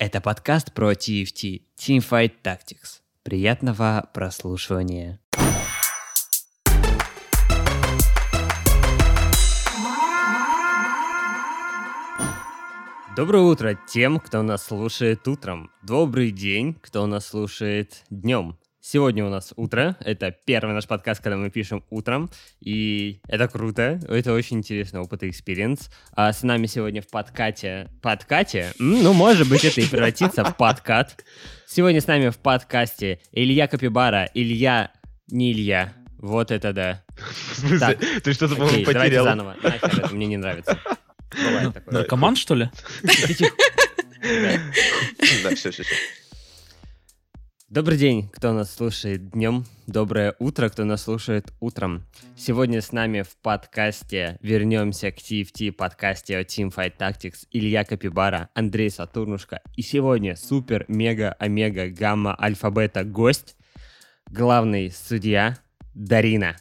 Это подкаст про TFT, Teamfight Tactics. Приятного прослушивания. Доброе утро тем, кто нас слушает утром. Добрый день, кто нас слушает днем. Сегодня у нас утро. Это первый наш подкаст, когда мы пишем утром. И это круто. Это очень интересный опыт и experience. А с нами сегодня в подкате... Подкате? Ну, может быть, это и превратится в подкат. Сегодня с нами в подкасте Илья Капибара. Илья... Не Илья. Вот это да. В смысле? Так. Ты что-то, по-моему, давайте потерял. заново. Нахер это мне не нравится. Бывает такое. Наркоман, что ли? Да, все, все, все. Добрый день, кто нас слушает днем. Доброе утро, кто нас слушает утром. Сегодня с нами в подкасте вернемся к TFT подкасте о Teamfight Tactics Илья Капибара, Андрей Сатурнушка. И сегодня супер, мега, омега, гамма, альфа, бета гость, главный судья Дарина.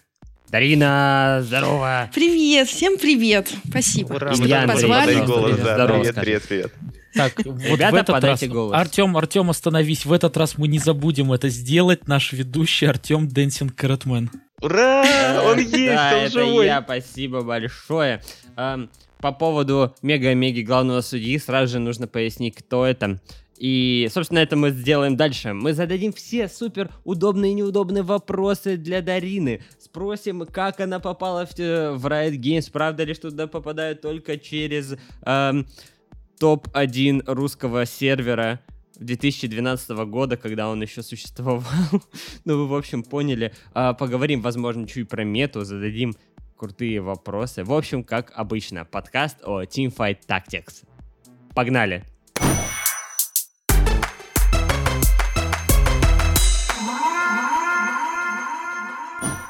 Дарина, здорово! Привет, всем привет. Спасибо, Ура, что позвали. голос, Привет, да. здорово, Привет, скажи. привет, привет. Так, вот Ребята, в этот раз... голос. Артем, Артем, остановись. В этот раз мы не забудем это сделать. Наш ведущий Артем Dancing Carrotman. Ура! Он Э, есть, Да, он это живой. я, спасибо большое. Эм, По поводу мега-меги главного судьи сразу же нужно пояснить, кто это. И, собственно, это мы сделаем дальше. Мы зададим все супер удобные и неудобные вопросы для Дарины. Спросим, как она попала в, э, в Riot Games. Правда ли, что туда попадают только через эм, топ-1 русского сервера 2012 года, когда он еще существовал. ну, вы, в общем, поняли. А, поговорим, возможно, чуть про мету, зададим крутые вопросы. В общем, как обычно, подкаст о Teamfight Tactics. Погнали!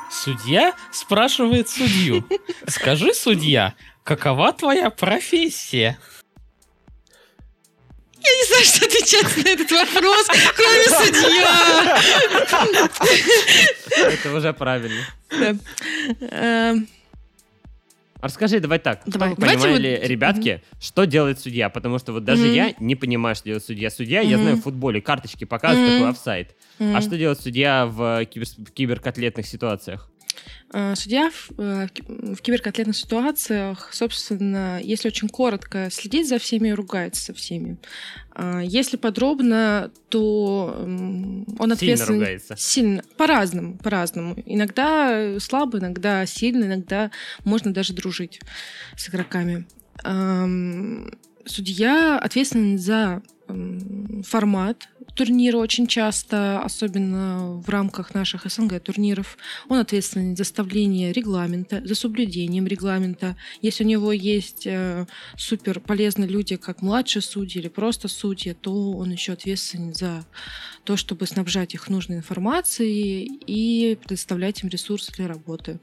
Судья спрашивает судью. Скажи, судья, какова твоя профессия? Я знаю, что отвечать на этот вопрос, кроме судья. Это уже правильно. Эм, А Расскажи, давай так, Давай. понимали, вот- ребятки, что делает судья, потому что вот даже Мгм. я не понимаю, что делает судья. Судья, я Мгм. знаю в футболе, карточки показывают, Мгм. такой офсайд. А м, что делает судья в кибер- в киберкотлетных ситуациях? Э, Судья в э, в ки- в киберкотлетных ситуациях, собственно, если очень коротко, следить за всеми и ругается со всеми. А Если подробно, то он Сильно ответственен... ругается. Сильно. По-разному, по-разному. Иногда э, слабо, иногда сильно, иногда можно даже дружить с игроками. Ам, Судья ответственен за формат турнира очень часто, особенно в рамках наших СНГ турниров. Он ответственен за составление регламента, за соблюдением регламента. Если у него есть э, супер полезные люди, как младшие судьи или просто судьи, то он еще ответственен за то, чтобы снабжать их нужной информацией и предоставлять им ресурсы для работы.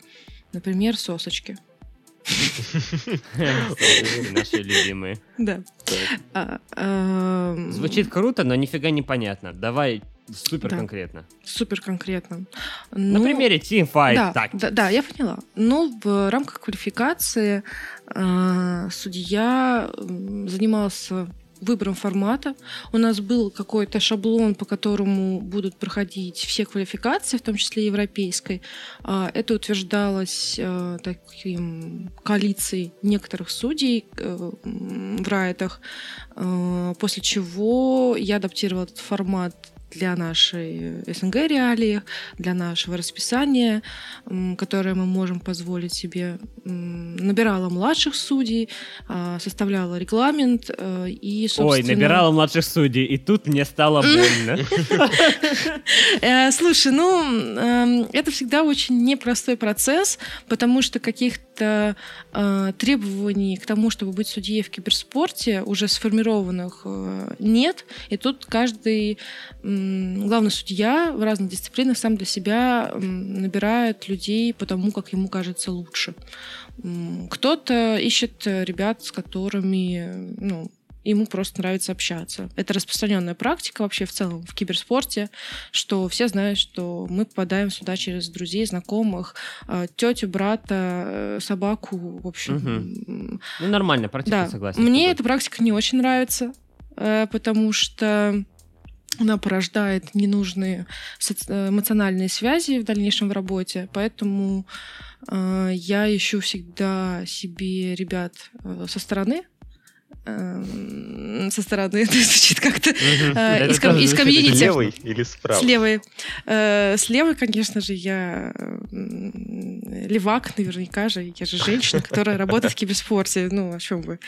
Например, сосочки. Наши любимые. Да. А, ам, Звучит круто, но нифига не понятно. Давай супер конкретно. Супер конкретно. На Ну, примере Teamfight да, да, да, я поняла. Но в рамках квалификации э, судья занимался выбором формата. У нас был какой-то шаблон, по которому будут проходить все квалификации, в том числе европейской. А, Это утверждалось э, таким коалицией некоторых судей э, в райтах, э, после чего я адаптировала этот формат для нашей СНГ реалии, для нашего расписания, которое мы можем позволить себе. Набирала младших судей, а, составляла регламент э, и, собственно... Ой, набирала младших судей, и тут мне стало больно. Э, Слушай, ну, эм, это всегда очень непростой процесс, потому что каких-то э, требований к тому, чтобы быть судьей в киберспорте, уже сформированных э, нет. И тут каждый м, главный судья в разных дисциплинах сам для себя м, набирает людей по тому, как ему кажется лучше. Кто-то ищет э, ребят, с которыми, ну, ему просто нравится общаться. Это распространенная практика вообще в целом в киберспорте, что все знают, что мы попадаем сюда через друзей, знакомых, э, тетю, брата, э, собаку, в общем. м, Ну, нормально, практика, Да, согласен. мне эта практика не очень нравится. э, потому что она порождает ненужные э, эмоциональные связи в дальнейшем в работе, поэтому э, я ищу всегда себе ребят э, со стороны, со стороны это звучит как-то э, из, ком- из комьюнити. С левой или справа? С левой. Э, с левой, конечно же, я левак, наверняка же. Я же женщина, которая работает в киберспорте. Ну, о чем вы?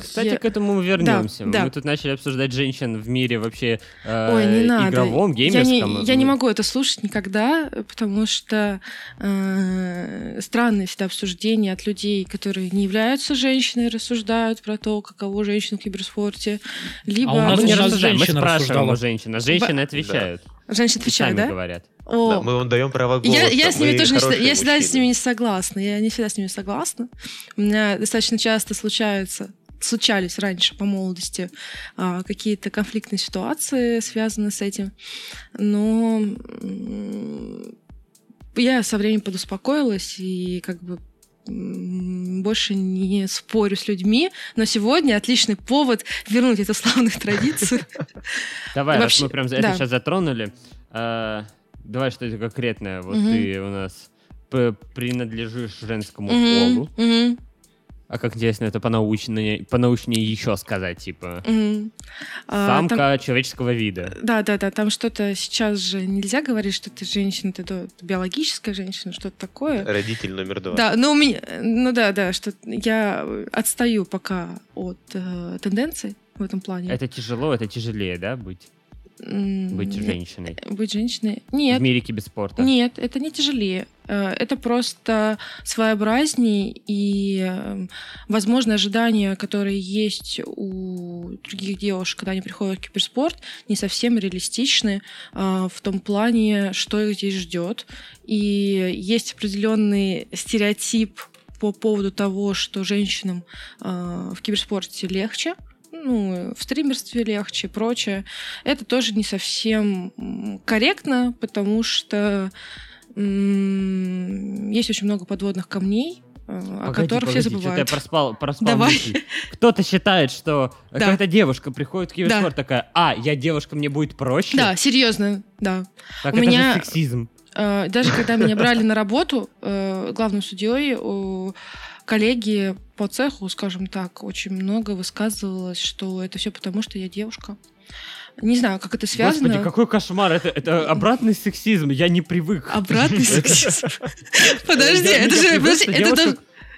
Кстати, я- к этому мы вернемся. да. Мы тут начали обсуждать женщин в мире вообще э, Ой, не надо. игровом, Я геймерском. не, я не могу это слушать никогда, потому что э, странные всегда обсуждения от людей, которые не являются женщиной, рассуждают про то, каково женщина в киберспорте. Либо А у нас Мы не рассуждаем, мы спрашиваем у женщин, а женщины отвечают. женщины И отвечают, да? говорят. О, Да, мы вам даем право голоса. Я, я с ними мы тоже не, я всегда с ними не согласна. Я не всегда с ними согласна. У меня достаточно часто случаются случались раньше по молодости а, какие-то конфликтные ситуации, связанные с этим. Но я со временем подуспокоилась и как бы больше не спорю с людьми, но сегодня отличный повод вернуть эту славную традицию. Давай, раз мы прям это сейчас затронули, э, давай что-то конкретное. Вот ты у нас принадлежишь женскому полу. А как интересно это по-научнее, по-научнее еще сказать, типа. мгм. А, там- Самка человеческого вида. Да, да, да, там что-то сейчас же нельзя говорить, что ты женщина, ты до- биологическая женщина, что-то такое. Родитель номер два. Да, но у меня, ну да, да, что я отстаю пока от э, тенденций в этом плане. Это тяжело, это тяжелее, да, быть, быть женщиной? Быть женщиной? В Нет, мире киберспорта. нет, это не тяжелее. Э, Это просто своеобразней и, э, возможно, ожидания, которые есть у других девушек, когда они приходят в киберспорт, не совсем реалистичны э, в том плане, что их здесь ждет. И есть определенный стереотип по поводу того, что женщинам э, в киберспорте легче, ну, в стримерстве легче и прочее. Это тоже не совсем корректно, потому что есть очень много подводных камней, э, о Погоди, которых погоди, все забывают. я проспал, проспал Давай. мысль. Кто-то считает, что Да. какая-то девушка приходит в киберспорт такая, а, я девушка, мне будет проще. Да, серьезно, да. Так у это меня- же сексизм. Э, Даже когда меня брали на работу э, главным судьей, коллеги по цеху, скажем так, очень много высказывалось, что это все потому, что я девушка. Не знаю, как это связано. Господи, какой кошмар. Это, это обратный сексизм. Я не привык. Обратный сексизм. Подожди, это же... подожди, это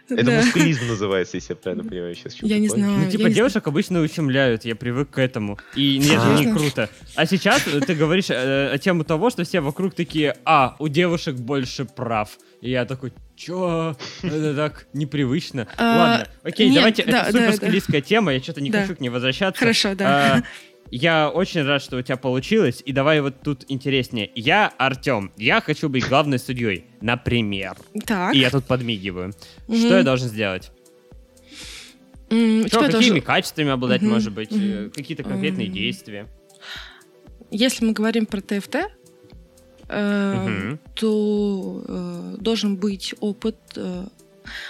Это да. мускулизм называется, если я правильно понимаю сейчас. Я не знаю. Ну, типа, девушек обычно ущемляют, я привык к этому. И нет, это не круто. А сейчас э, ты говоришь э, о тему того, что все вокруг такие, а, у девушек больше прав. И я такой, чё? Это так непривычно. А, Ладно, окей, нет, давайте, да, это да, супер да. склизкая тема, я что-то не Да. хочу к ней возвращаться. Хорошо, да. Я очень рад, что у тебя получилось. И давай вот тут интереснее. Я Артем. Я хочу быть главной судьей. Например. Так. И я тут подмигиваю. Мгм. Что я должен сделать? М, Что, какими тоже- качествами обладать, Мгм, может быть? э, Какие-то конкретные М. действия? Если мы говорим про ТФТ, э, Мгм. то э, должен быть опыт. э,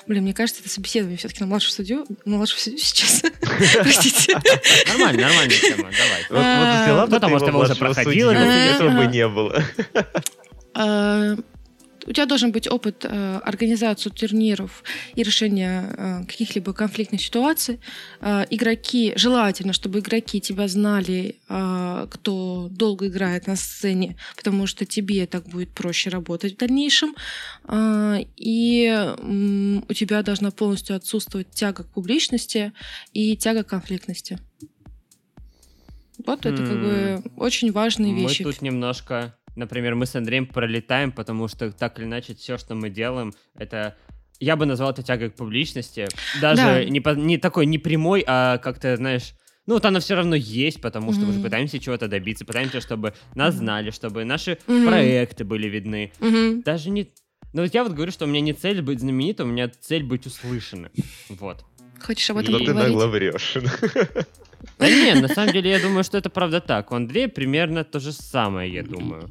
Блин, мне кажется, это собеседование все-таки на младшую судью. На младшую судью сейчас. Простите. Нормально, нормальная тема, давай. Вот, А, кто-то, ты может, его его уже младшего судью, этого бы Ага. не было. Э, У тебя должен быть опыт э, организации турниров и решения э, каких-либо конфликтных ситуаций. Э, игроки, желательно, чтобы игроки тебя знали, э, кто долго играет на сцене, потому что тебе так будет проще работать в дальнейшем. Э, и м, у тебя должна полностью отсутствовать тяга к публичности и тяга к конфликтности. Вот это как бы очень важные Мы вещи. тут немножко, например, мы с Андреем пролетаем, потому что так или иначе все, что мы делаем, это я бы назвал это тягой к публичности. Даже Да. не, по- не такой не прямой, а как-то, знаешь, ну, вот она все равно есть, потому что мы же пытаемся чего-то добиться, пытаемся, чтобы нас знали, чтобы наши Мгм. проекты были видны. Мгм. Даже не... Ну, вот я вот говорю, что у меня не цель быть знаменитым, у меня цель быть услышанным. Вот. Хочешь об этом Но ты поговорить? нагло врешь. Да не, на самом деле я думаю, что это правда так. У Андрея примерно то же самое, я думаю.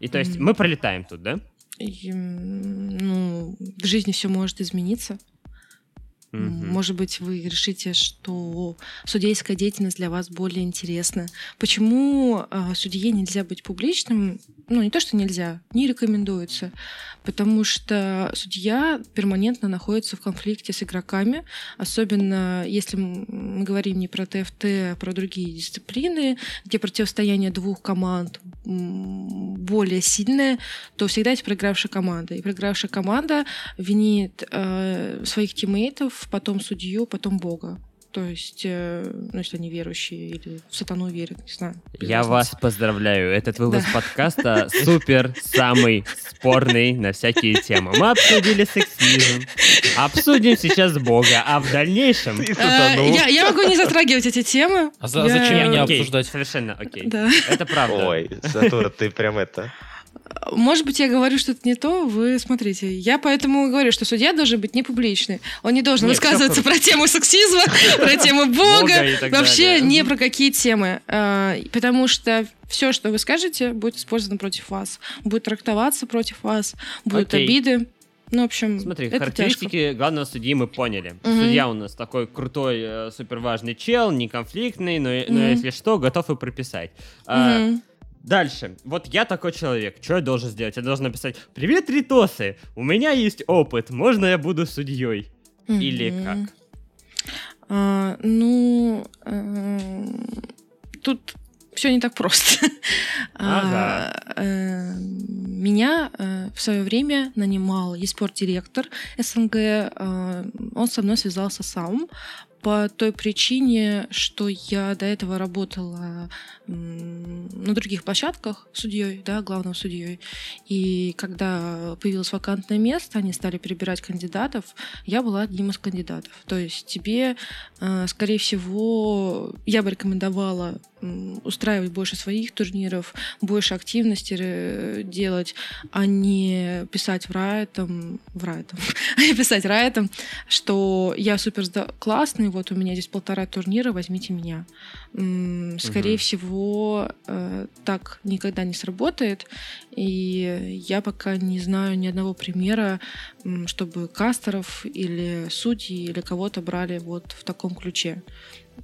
И то есть мы пролетаем тут, да? И, ну, в жизни все может измениться. Мгм. Может быть, вы решите, что судейская деятельность для вас более интересна. Почему э, судье нельзя быть публичным? Ну, не то, что нельзя, не рекомендуется. Потому что судья перманентно находится в конфликте с игроками, особенно если мы говорим не про ТФТ, а про другие дисциплины, где противостояние двух команд более сильное, то всегда есть проигравшая команда. И проигравшая команда винит э, своих тиммейтов, потом судью, потом Бога. То есть, э, ну, если они верующие или в сатану верят, не знаю. Я разницы. вас поздравляю. Этот выпуск подкаста супер самый спорный на всякие темы. Мы обсудили сексизм, обсудим сейчас Бога, а в дальнейшем... Э, я, могу не затрагивать эти темы. А зачем меня обсуждать? Совершенно окей. Да. Это правда. Ой, Сатура, ты прям это... Может быть, я говорю что-то не то, вы смотрите. Я поэтому говорю, что судья должен быть не публичный. Он не должен Нет, высказываться про тему сексизма, про тему Бога вообще не про какие темы. А, Потому что все, что вы скажете, будет использовано против вас. Будет трактоваться против вас, будут обиды. Ну, в общем, Смотри, это тяжко. характеристики главного судьи мы поняли. Мгм. Судья у нас такой крутой, э, супер важный чел, не конфликтный, но, но Мгм. если что, готов и прописать. А, Мгм. Дальше. Вот я такой человек. Что я должен сделать? Я должен написать «Привет, Ритосы! У меня есть опыт. Можно я буду судьей?» Или Мгм. как? А, ну, эм, тут все не так просто. Ага. А, э, Меня э, в свое время нанимал еспорт-директор СНГ. э, Он со мной связался сам по той причине, что я до этого работала на других площадках судьей, да, главным судьей. И когда появилось вакантное место, они стали перебирать кандидатов, я была одним из кандидатов. То есть тебе, э, скорее всего, я бы рекомендовала устраивать больше своих турниров, больше активности э, делать, а не писать в Райтом, в Райтом, а не писать Райтом, что я супер классный, вот у меня здесь полтора турнира, возьмите меня. Скорее Мгм. всего, э, так никогда не сработает, и я пока не знаю ни одного примера, чтобы кастеров или судей или кого-то брали вот в таком ключе.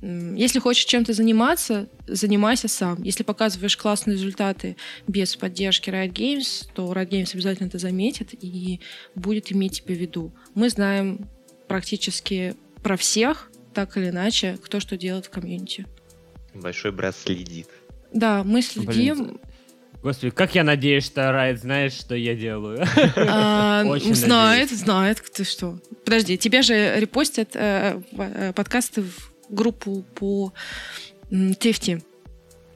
Если хочешь чем-то заниматься, занимайся сам. Если показываешь классные результаты без поддержки Riot Games, то Riot Games обязательно это заметит и будет иметь тебя в виду. Мы знаем практически про всех, так или иначе, кто что делает в комьюнити. Большой брат следит. Да, мы следим. Господи, как я надеюсь, что Райт знает, что я делаю. А, Очень знает, знает. Ты что? Подожди, тебя же репостят э, э, подкасты в группу по TFT.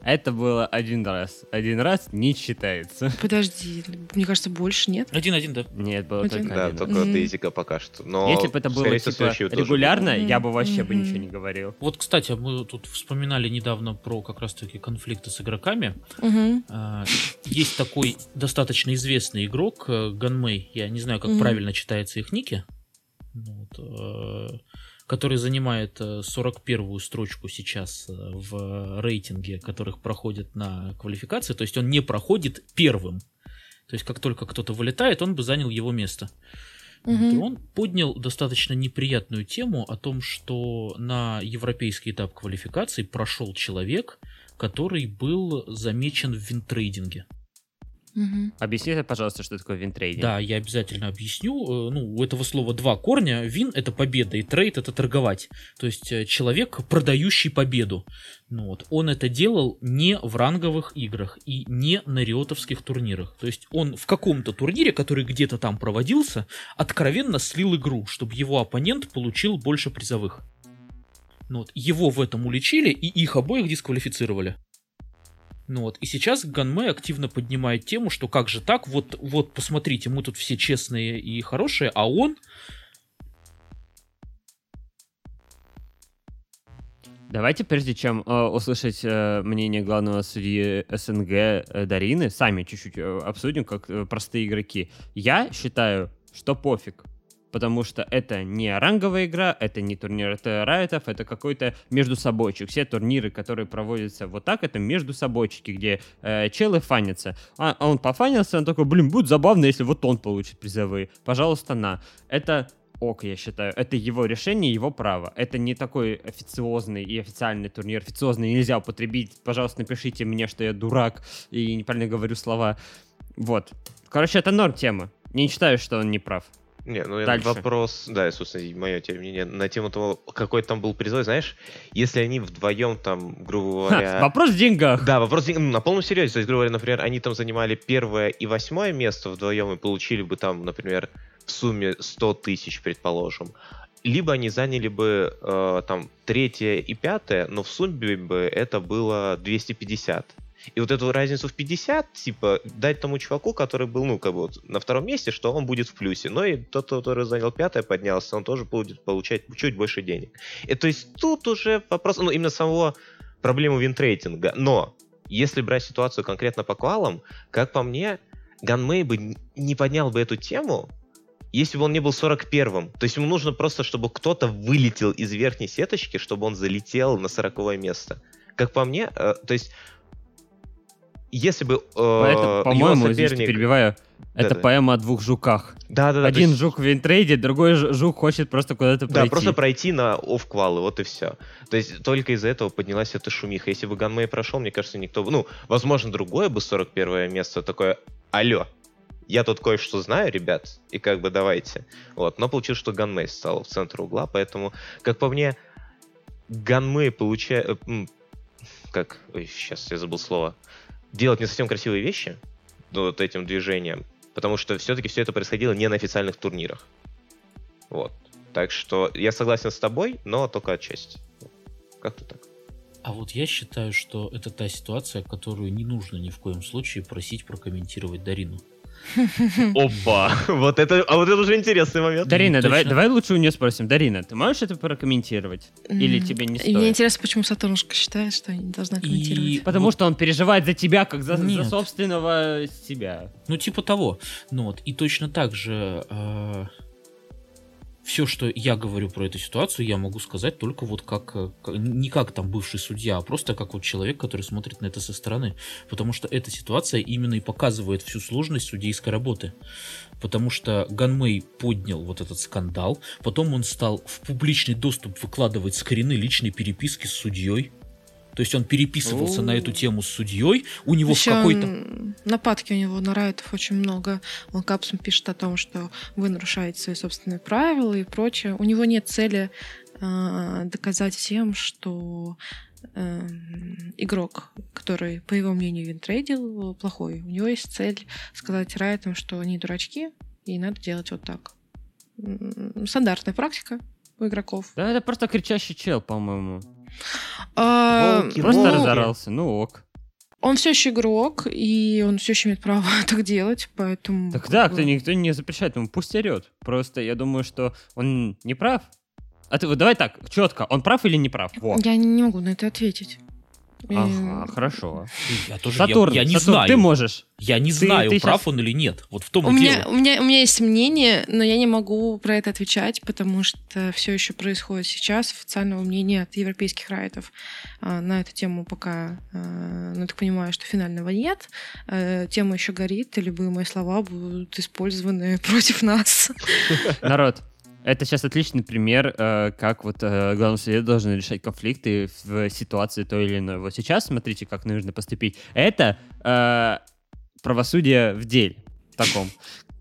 Это было один раз. Один раз не считается. Подожди, мне кажется, больше нет. Один-один, да. Нет, было Один. только Да, один. только Мгм. Дейзика пока что. Но, Если бы это было типа регулярно, будет. я бы вообще бы Мгм. ничего не говорил. Вот, кстати, мы тут вспоминали недавно про как раз-таки конфликты с игроками. А, Есть такой достаточно известный игрок, э, Ганмей, я не знаю, как Мгм. правильно читается их ники, Ну вот, э, который занимает э, 41-ю строчку сейчас э, в рейтинге, которых проходит на квалификации, то есть он не проходит первым. То есть как только кто-то вылетает, он бы занял его место. Мгм. он поднял достаточно неприятную тему о том, что на европейский этап квалификации прошел человек, который был замечен в винтрейдинге. Мгм. Объясните, пожалуйста, что такое винтрейдинг. Да, я обязательно объясню. Э, Ну, у этого слова два корня. Вин — это победа, и трейд — это торговать. То есть э, человек, продающий победу. Ну, вот. Он это делал не в ранговых играх и не на риотовских турнирах. То есть он в каком-то турнире, который где-то там проводился, откровенно слил игру, чтобы его оппонент получил больше призовых. Ну, вот. Его в этом уличили, и их обоих дисквалифицировали. Ну вот, и сейчас Ганмэ активно поднимает тему, что как же так, вот, вот посмотрите, мы тут все честные и хорошие, а он, Давайте, прежде чем э, услышать э, мнение главного судьи СНГ э, Дарины, сами чуть-чуть э, обсудим, как э, простые игроки. Я считаю, что пофиг. Потому что это не ранговая игра, это не турнир это райтов, это какой-то между собойчик. Все турниры, которые проводятся вот так, это между собойчики, где э, челы фанятся. А, а он пофанился, он такой, блин, будет забавно, если вот он получит призовые. Пожалуйста, на. Это ок, я считаю. Это его решение, его право. Это не такой официозный и официальный турнир. Официозный нельзя употребить. Пожалуйста, напишите мне, что я дурак и неправильно говорю слова. Вот. Короче, это норм тема. Не считаю, что он не прав. Не, ну Дальше. вопрос, да, собственно, мое тем мнение на тему того, какой там был призой, знаешь, если они вдвоем там, грубо Ха, говоря... вопрос в деньгах. Да, вопрос ден- ну, на полном серьезе. То есть, грубо говоря, например, они там занимали первое и восьмое место вдвоем и получили бы там, например, в сумме 100 тысяч, предположим. Либо они заняли бы э, там третье и пятое, но в сумме бы это было 250. И вот эту разницу в 50, типа, дать тому чуваку, который был, ну, как бы вот на втором месте, что он будет в плюсе. Но и тот, который занял пятое, поднялся, он тоже будет получать чуть больше денег. И то есть тут уже вопрос, ну, именно самого проблему винтрейтинга. Но если брать ситуацию конкретно по квалам, как по мне, Ганмей бы не поднял бы эту тему, если бы он не был 41-м. То есть ему нужно просто, чтобы кто-то вылетел из верхней сеточки, чтобы он залетел на 40 место. Как по мне, э, то есть если бы э, его по-моему, соперник... перебиваю, это Да-да. поэма о двух жуках. Да-да-да, то Один есть- жук в винтрейде, другой жук хочет просто куда-то Да, пройти. просто пройти на оф-квалы, вот и все. То есть только из-за этого поднялась эта шумиха. Если бы Ганмей прошел, мне кажется, никто. Ну, возможно, другое бы 41 место такое, алло, я тут кое-что знаю, ребят, и как бы давайте. Вот, но получилось, что Ганмей стал в центр угла, поэтому, как по мне, Ганмей получает... Как... Ой, сейчас я забыл слово. Делать не совсем красивые вещи, вот этим движением, потому что все-таки все это происходило не на официальных турнирах. Вот. Так что я согласен с тобой, но только отчасти. Как-то так. А вот я считаю, что это та ситуация, которую не нужно ни в коем случае просить прокомментировать Дарину. Опа! Вот это, а вот это уже интересный момент. Дарина, давай, давай лучше у нее спросим. Дарина, ты можешь это прокомментировать? Или тебе не И стоит? мне интересно, почему Сатурнушка считает, что я не должна комментировать. И Потому вот, что он переживает за тебя, как за, за собственного себя. ну типа того. Ну вот и точно так же все, что я говорю про эту ситуацию, я могу сказать только вот как, э, не как там бывший судья, а просто как вот человек, который смотрит на это со стороны. Потому что эта ситуация именно и показывает всю сложность судейской работы. Потому что Ганмей поднял вот этот скандал, потом он стал в публичный доступ выкладывать скрины личной переписки с судьей. То есть он переписывался О. на эту тему с судьей, у него Ещё в какой-то... нападки у него на райтов очень много. Он капсом пишет о том, что вы нарушаете свои собственные правила и прочее. У него нет цели а, доказать всем, что эм, игрок, который, по его мнению, винтрейдил, плохой. У него есть цель сказать райтам, что они дурачки, и надо делать вот так. Стандартная практика у игроков. Да это просто кричащий чел, по-моему. А, Волки, Просто волки. разорался. Ну ок. Он все еще игрок, и он все еще имеет право так делать, поэтому... Так да, кто, никто не запрещает ему, пусть орет. Просто я думаю, что он не прав. А ты вот давай так, четко, он прав или не прав? Вот. Я не могу на это ответить. Ага, хорошо. Я тоже я- Сатурн, я, не Сатурн, знаю. ты можешь. Я не Ты- знаю, ты прав щас- он или нет. Вот в том У и меня, дело. у, меня, у меня есть мнение, но я не могу про это отвечать, потому что все еще происходит сейчас. Официального мнения от европейских райтов а, на эту тему пока, а, ну, я так понимаю, что финального нет. Э, Тема еще горит, и любые мои слова будут использованы против нас. Народ, это сейчас отличный пример, э, как вот э, главный судья должен решать конфликты в ситуации той или иной. Вот сейчас смотрите, как нужно поступить. Это э, правосудие в деле таком.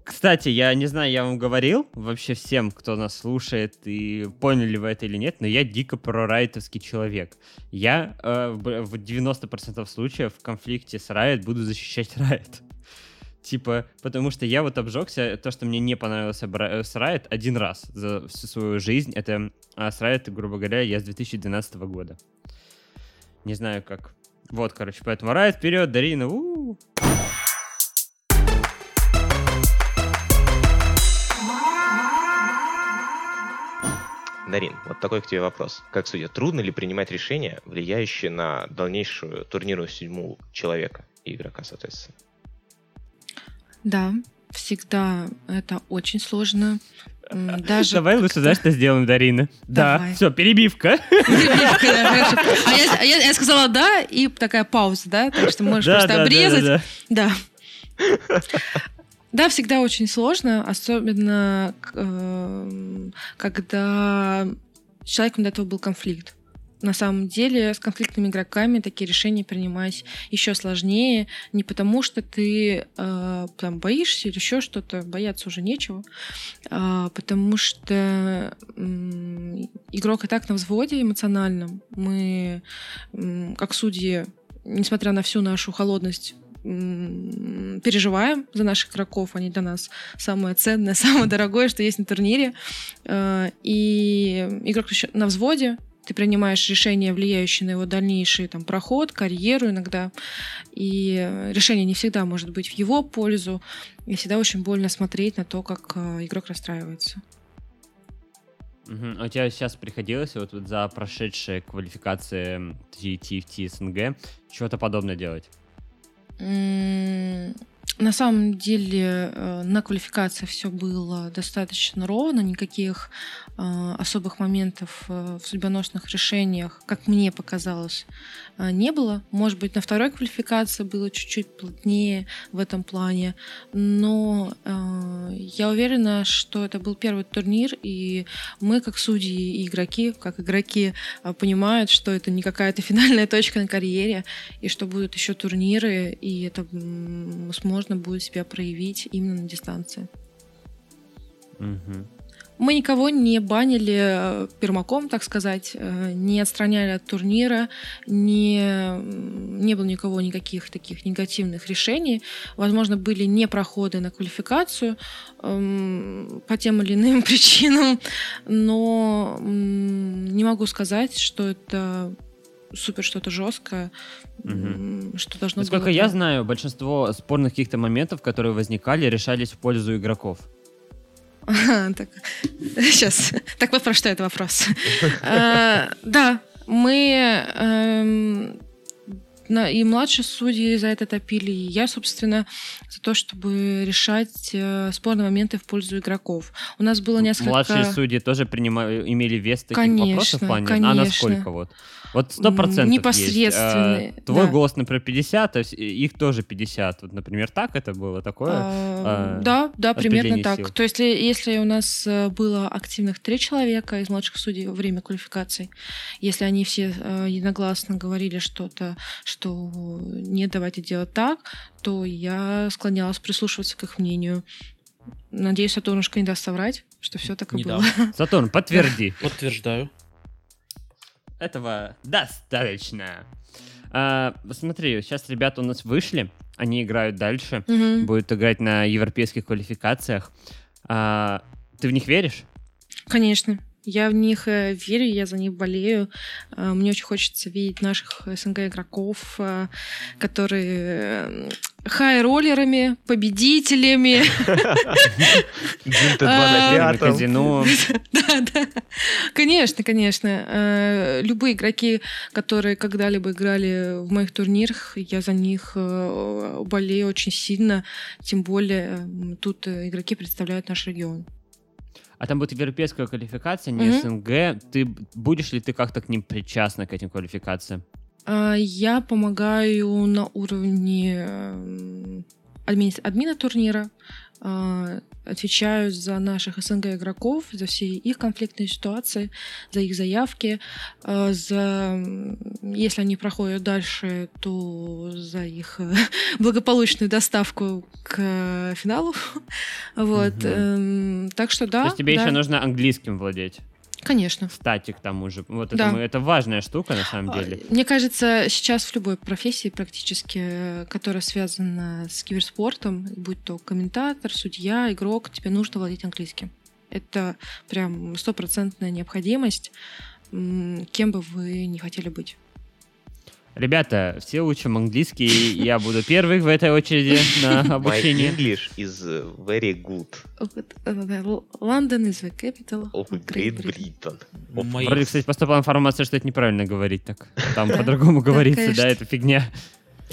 Кстати, я не знаю, я вам говорил вообще всем, кто нас слушает, и поняли вы это или нет, но я дико прорайтовский человек. Я э, в в 90% случаев в конфликте с Riot буду защищать Riot. Типа, потому что я вот обжегся, то, что мне не понравилось обра- э, с Riot один раз за всю свою жизнь, это а с Riot, грубо говоря, я с 2012 года. Не знаю как. Вот, короче, поэтому Riot вперед, Дарина, у Дарин, вот такой к тебе вопрос. Как судья, трудно ли принимать решения, влияющие на дальнейшую турнирную судьбу человека и игрока, соответственно? Да, всегда это очень сложно. М, Даже Давай лучше, знаешь, что сделаем, Дарина? Да, Давай. все, перебивка. Перебивка, да, хорошо. А я, а я- я сказала да, и такая пауза, да? Так что можешь Да, просто да, да, обрезать. да, да. Да. Да, всегда очень сложно, особенно э, когда с человеком до этого был конфликт. На самом деле с конфликтными игроками такие решения принимать еще сложнее, не потому что ты э, там боишься или еще что-то, бояться уже нечего, а потому что э, игрок и так на взводе эмоциональном. Мы, э, как судьи, несмотря на всю нашу холодность, переживаем за наших игроков, они для нас самое ценное, самое дорогое, что есть на турнире. Э, и игрок на взводе, ты принимаешь решение, влияющее на его дальнейший там, проход, карьеру иногда. И решение не всегда может быть в его пользу. И всегда очень больно смотреть на то, как э, игрок расстраивается. Угу. У тебя сейчас приходилось вот, вот за прошедшие квалификации TFT СНГ что-то подобное делать? На самом деле э, на квалификации все было достаточно ровно, никаких э, особых моментов э, в судьбоносных решениях, как мне показалось, не было. Может быть, на второй квалификации было чуть-чуть плотнее в этом плане, но я уверена, что это был первый турнир, и мы, как судьи и игроки, как игроки, понимают, что это не какая-то финальная точка на карьере, и что будут еще турниры, и это сможет можно будет себя проявить именно на дистанции. Угу. Мы никого не банили э, пермаком, так сказать, э, не отстраняли от турнира, не, не было никого никаких таких негативных решений. Возможно, были не проходы на квалификацию эм, по тем или иным причинам, но не могу сказать, что это супер что-то жесткое, угу. что должно Насколько было... я знаю, большинство спорных каких-то моментов, которые возникали, решались в пользу игроков. так, сейчас. Так вот про что это вопрос. А, да, мы эм, и младшие судьи за это топили, и я, собственно, за то, чтобы решать э, спорные моменты в пользу игроков. У нас было несколько... Младшие судьи тоже принимали, имели вес таких конечно, вопросов в плане? Конечно. А насколько вот? Вот сто процентов Непосредственный. Есть. А, твой да. голос, например, 50, а их тоже 50. Вот, например, так это было? Такое? А, а, да, да, примерно так. Сил. То есть, если у нас э, было активных три человека из младших судей во время квалификации, если они все э, единогласно говорили что-то, что нет, давайте делать так, то я склонялась прислушиваться к их мнению. Надеюсь, Сатурнушка не даст соврать, что все так и не было. Дам. Сатурн, подтверди. Подтверждаю. Этого достаточно. А, смотри, сейчас ребята у нас вышли, они играют дальше, угу. будут играть на европейских квалификациях. А, ты в них веришь? Конечно. Я в них э, верю, я за них болею. Э, мне очень хочется видеть наших СНГ игроков, э, которые хай-роллерами, победителями. казино. Да, да. Конечно, конечно. Любые игроки, которые когда-либо играли в моих турнирах, я за них болею очень сильно. Тем более тут игроки представляют наш регион а там будет европейская квалификация, не. СНГ. Ты будешь ли ты как-то к ним причастна, к этим квалификациям? А, я помогаю на уровне эм, админ, админа турнира. А, отвечаю за наших СНГ игроков, за все их конфликтные ситуации, за их заявки, а, за если они проходят дальше, то за их благополучную доставку к финалу. Вот. Угу. Так что да. То есть тебе да. еще нужно английским владеть? Конечно. Кстати, к тому же. Вот да. это, это важная штука, на самом деле. Мне кажется, сейчас в любой профессии практически, которая связана с киберспортом, будь то комментатор, судья, игрок, тебе нужно владеть английским. Это прям стопроцентная необходимость, кем бы вы не хотели быть. Ребята, все учим английский, я буду первый в этой очереди на обучение. My English is very good. London is the capital of Great Britain. Вроде, кстати, поступала информация, что это неправильно говорить так. Там по-другому говорится, да, это фигня.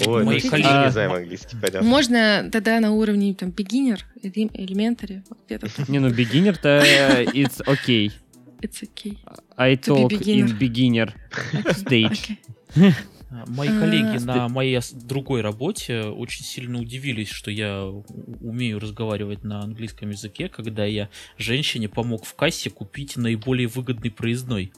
Ой, мы коллеги не знаем английский, понятно. Можно тогда на уровне там beginner, elementary, где-то Не, ну beginner-то it's okay. It's okay. I talk in beginner stage. Мои А, коллеги в на моей другой работе очень сильно удивились, что я умею разговаривать на английском языке, когда я женщине помог в кассе купить наиболее выгодный проездной.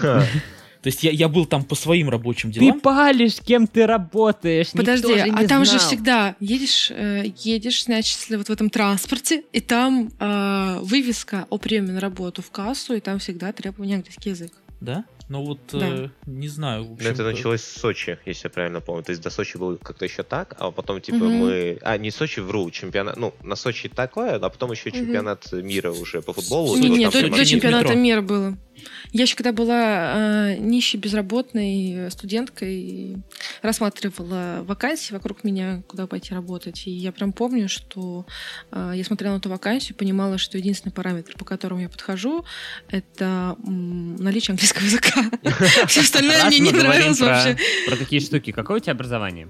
То есть я, я был там по своим рабочим Ты делам. палишь, кем ты работаешь. никто Подожди, же не а там же знал. всегда едешь, э, едешь, значит, если вот в этом транспорте, и там э, вывеска о приеме на работу в кассу, и там всегда требование английский язык. Да? Но вот Да. э, не знаю. в Ну, это началось с Сочи, если я правильно помню. То есть до Сочи было как-то еще так, а потом, типа, Мгм. мы... А, не Сочи, вру, чемпионат... Ну, на Сочи такое, а потом еще чемпионат мира уже по футболу. Нет, Сочи до, до в чемпионата метро. мира было. Я еще когда была э, нищей, безработной э, студенткой, рассматривала вакансии вокруг меня, куда пойти работать. И я прям помню, что э, я смотрела на эту вакансию, понимала, что единственный параметр, по которому я подхожу, это м, наличие английского языка. Все остальное мне не нравилось вообще. Про такие штуки. Какое у тебя образование?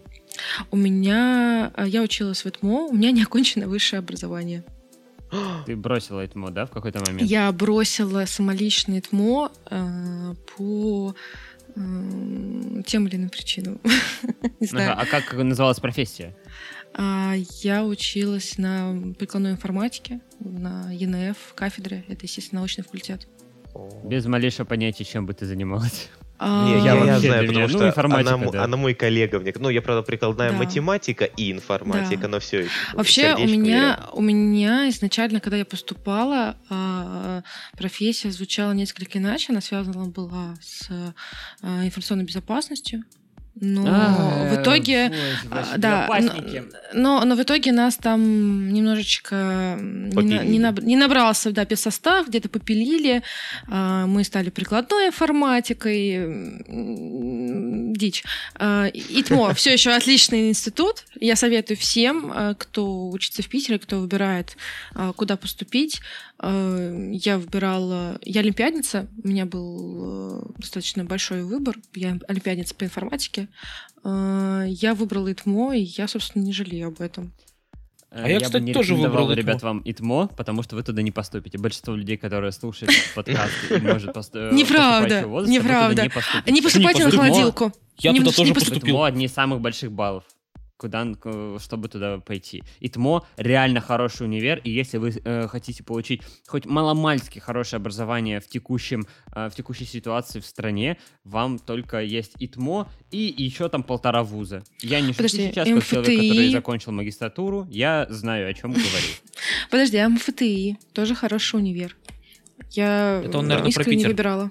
У меня... э, Я училась в ЭТМО, у меня неоконченное высшее образование. Ты бросила ЭТМО, да, в какой-то момент? Я бросила самоличный ТМО э, по э, тем или иным причинам. Не знаю. Ага, а как называлась профессия? А, Я училась на прикладной информатике на ЕНФ кафедре. Это, естественно, научный факультет. Без малейшего понятия, чем бы ты занималась. А, Не, я, Я знаю, для потому меня, ну, что информатика, она, да. она мой коллега. Мне, ну, я, правда, прикладная Да. математика и информатика, Да. но все еще. Вообще у меня, у меня изначально, когда я поступала, а, профессия звучала несколько иначе. Она связана была с а, информационной безопасностью. Но А, в итоге... а, Да, но, но в итоге нас там немножечко не, на- не, набрался да, состав, где-то попилили. А, Мы стали прикладной информатикой. Дичь. ИТМО все еще отличный институт. Я советую всем, а, кто учится в Питере, кто выбирает, а, куда поступить. А, Я выбирала... Я олимпиадница. У меня был э, достаточно большой выбор. Я олимпиадница по информатике. А, Я выбрала ИТМО, и я, собственно, не жалею об этом. Э, А я, бы кстати, не тоже выбрал ребят, ИТМО. вам ИТМО, потому что вы туда не поступите. Большинство людей, которые слушают этот подкаст и может пост- э, Неправда, неправда. не поступайте на холодилку. Я туда тоже поступил. ИТМО одни из самых больших баллов. Куда, чтобы туда пойти. ИТМО реально хороший универ, и если вы э, хотите получить хоть маломальски хорошее образование в, текущем, э, в текущей ситуации в стране, вам только есть ИТМО и еще там полтора вуза. Я не шучу Подожди, сейчас, как человек, МФТИ? который закончил магистратуру, я знаю, о чем говорю. Подожди, а МФТИ тоже хороший универ. Я Это он, наверное, про искренне Питер. выбирала.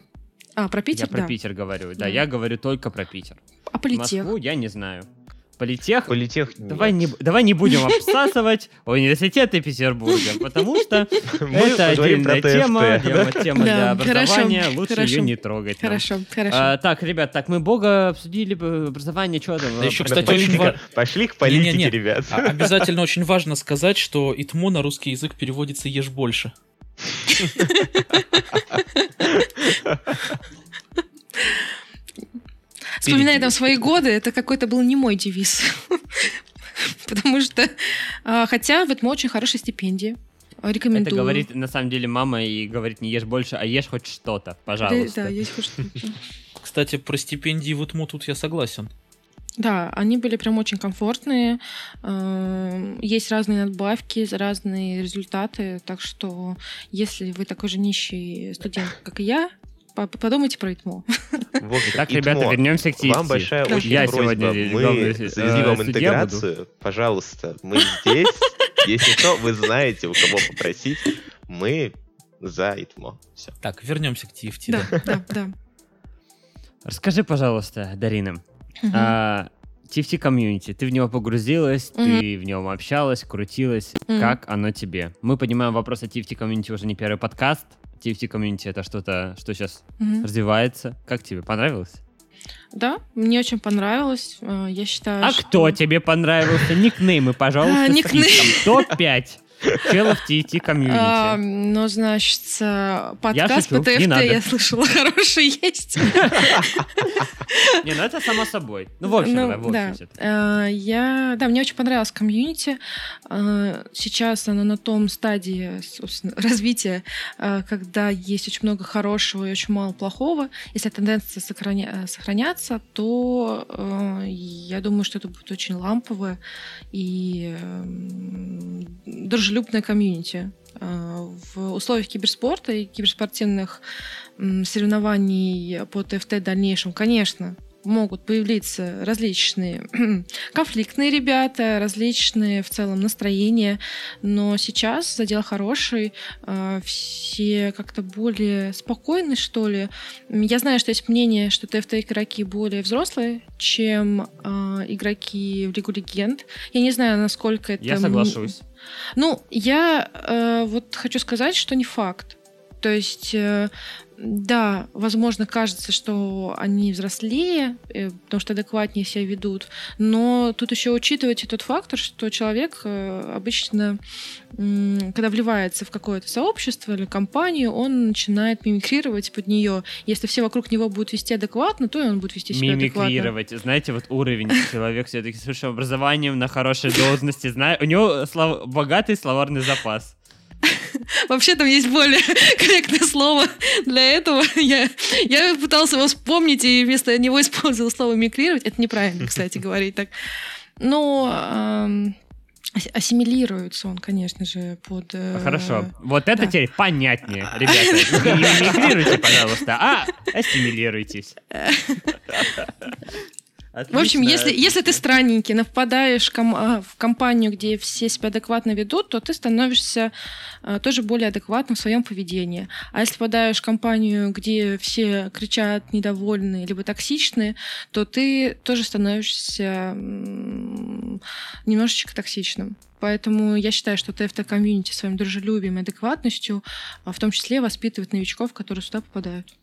А, про Питер, я про да. Питер говорю. Да, Да. я говорю только про Питер. А политех? Москву я не знаю. Политех... Политех Давай нет. не, давай не будем обсасывать университеты Петербурга, потому что это отдельная тема, тема, для образования, лучше ее не трогать. Хорошо, хорошо. А, так, ребят, так мы Бога обсудили, образование, что там? Еще, кстати, Пошли очень ка- ва- Пошли к политике, ребят. А- Обязательно очень важно сказать, что ИТМО на русский язык переводится «ешь больше». Вспоминая там свои годы, это какой-то был не мой девиз. Потому что, а, хотя в этом очень хорошие стипендии. А, Рекомендую. Это говорит, на самом деле, мама и говорит, не ешь больше, а ешь хоть что-то, Да, пожалуйста. да, есть хоть что-то. Кстати, про стипендии в ИТМО тут я согласен. Да, они были прям очень комфортные. Эм, Есть разные надбавки, разные результаты. Так что, если вы такой же нищий студент, как и я, подумайте про ИТМО. В общем, Итак, ИТМО, ребята, вернемся к TFT. Вам большая Да. очень Я просьба. сегодня Мы завели э, вам интеграцию. Пожалуйста, мы здесь. Если что, вы знаете, у кого попросить. Мы за ИТМО. Все. Так, вернемся к TFT. Да. Да, да. Расскажи, пожалуйста, Дарина, Мгм. а, TFT комьюнити, ты в него погрузилась, ты в нем общалась, крутилась. Как оно тебе? Мы поднимаем вопрос о TFT комьюнити уже не первый подкаст. TFT комьюнити это что-то, что сейчас Мгм. развивается. Как тебе? Понравилось? Да, мне очень понравилось. Э, Я считаю, А что- кто тебе понравился? Никнеймы, пожалуйста, А, с никнейм. списком. Топ-5 челов TFT А, комьюнити. ну, значит, э, подкаст шучу, по не ТФТ надо. я слышала, хороший есть. Не, ну это само собой. Ну, в общем, Ну, да. Э, Я, да, мне очень понравилось комьюнити. Э, Сейчас оно на том стадии развития, когда есть очень много хорошего и очень мало плохого. Если тенденции сохраня- э, сохранятся, то я думаю, что это будет очень ламповое и дружелюбное комьюнити. Э, В условиях киберспорта и киберспортивных соревнований по ТФТ в дальнейшем, конечно, могут появиться различные конфликтные ребята, различные в целом настроения, но сейчас задел хороший, э, все как-то более спокойны, что ли. Я знаю, что есть мнение, что ТФТ игроки более взрослые, чем э, игроки в Лигу Легенд. Я не знаю, насколько это... Я соглашусь. Ну, я э, вот хочу сказать, что не факт. То есть, э, да, возможно, кажется, что они взрослее, э, потому что адекватнее себя ведут, но тут еще учитывайте тот фактор, что человек э, обычно, когда вливается в какое-то сообщество или компанию, он начинает мимикрировать под нее. Если все вокруг него будут вести адекватно, то и он будет вести себя адекватно. Мимикрировать. Знаете, вот уровень человек все-таки с высшим образованием на хорошей должности. Знаю, у него богатый словарный запас. Вообще там есть более корректное слово для этого. Я, я пытался его вспомнить и вместо него использовал слово мигрировать. Это неправильно, кстати, говорить так. Но эм, ас- ассимилируется он, конечно же, под... э, Хорошо. Вот это да. теперь понятнее, ребята. Не мимикрируйте, пожалуйста, а ассимилируйтесь. В общем, Отлично. если, если ты странненький, но впадаешь ком- а, в компанию, где все себя адекватно ведут, то ты становишься а, тоже более адекватным в своем поведении. А если попадаешь в компанию, где все кричат недовольны, либо токсичны, то ты тоже становишься м, немножечко токсичным. Поэтому я считаю, что TFT-комьюнити своим дружелюбием и адекватностью а, в том числе воспитывает новичков, которые сюда попадают.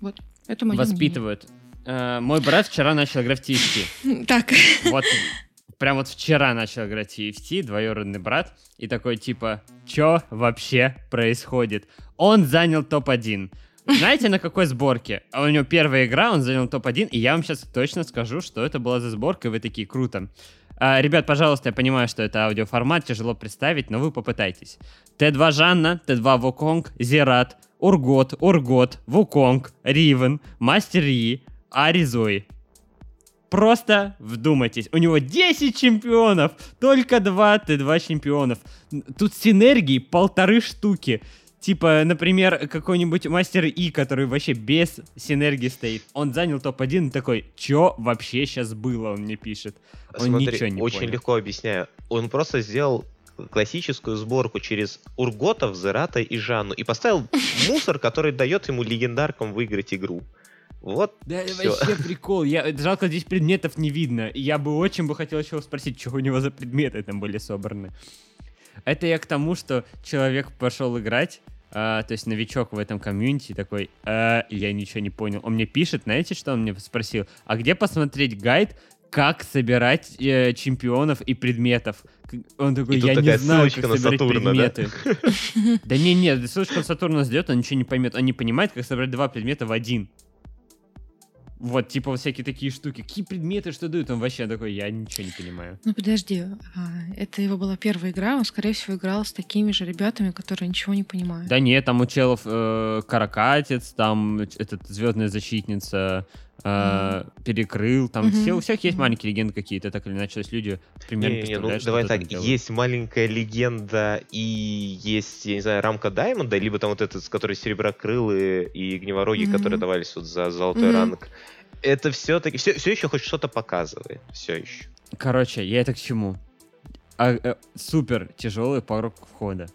Вот, это мое Воспитывают. Э, Мой брат вчера начал играть в TFT. Так. Вот прям вот вчера начал играть в TFT, двоюродный брат, и такой типа, чё вообще происходит? Он занял топ-1. Знаете, на какой сборке? А у него первая игра, он занял топ-1, и я вам сейчас точно скажу, что это была за сборка, и вы такие, круто. А, ребят, пожалуйста, я понимаю, что это аудиоформат, тяжело представить, но вы попытайтесь. Т2 Жанна, Т2 Вуконг, Зерат, Ургот, Ургот, Вуконг, Ривен, Мастер Yi, Аризой. Просто вдумайтесь, у него 10 чемпионов, только 2 Т2 чемпионов. Тут синергии полторы штуки. Типа, например, какой-нибудь мастер И, который вообще без синергии стоит. Он занял топ-1 и такой, чё вообще сейчас было, он мне пишет. Он Смотри, ничего не очень понял. легко объясняю. Он просто сделал классическую сборку через Урготов, Зерата и Жанну и поставил мусор, который дает ему легендаркам выиграть игру. Вот Да Всё. вообще прикол. Я, жалко, здесь предметов не видно. Я бы очень бы хотел еще спросить, что у него за предметы там были собраны. Это я к тому, что человек пошел играть, а, то есть новичок в этом комьюнити такой, «А, я ничего не понял. Он мне пишет, знаете, что он мне спросил? А где посмотреть гайд, как собирать э, чемпионов и предметов? Он такой, я не знаю, ссылочка как собирать Сатурна, предметы. Да не, не, ссылочку на Сатурна ждет, он ничего не поймет. Он не понимает, как собрать два предмета в один. Вот, типа, всякие такие штуки. Какие предметы, что дают? Он вообще такой, я ничего не понимаю. Ну подожди, а, это его была первая игра, он, скорее всего, играл с такими же ребятами, которые ничего не понимают. Да нет, там у челов э, Каракатец, там этот Звездная Защитница э, перекрыл, там Мгм. все, у всех есть маленькие легенды какие-то, так или иначе, то есть люди примерно Не-не-не, ну представляют, что давай так, делает. есть маленькая легенда и есть, я не знаю, рамка Даймонда, либо там вот этот, с который сереброкрылые и гневороги, Мгм. которые давались вот за золотой Мгм. ранг. Это все-таки, все, все еще хоть что-то показывает, все еще. Короче, я это к чему? А, э, супер тяжелый порог входа.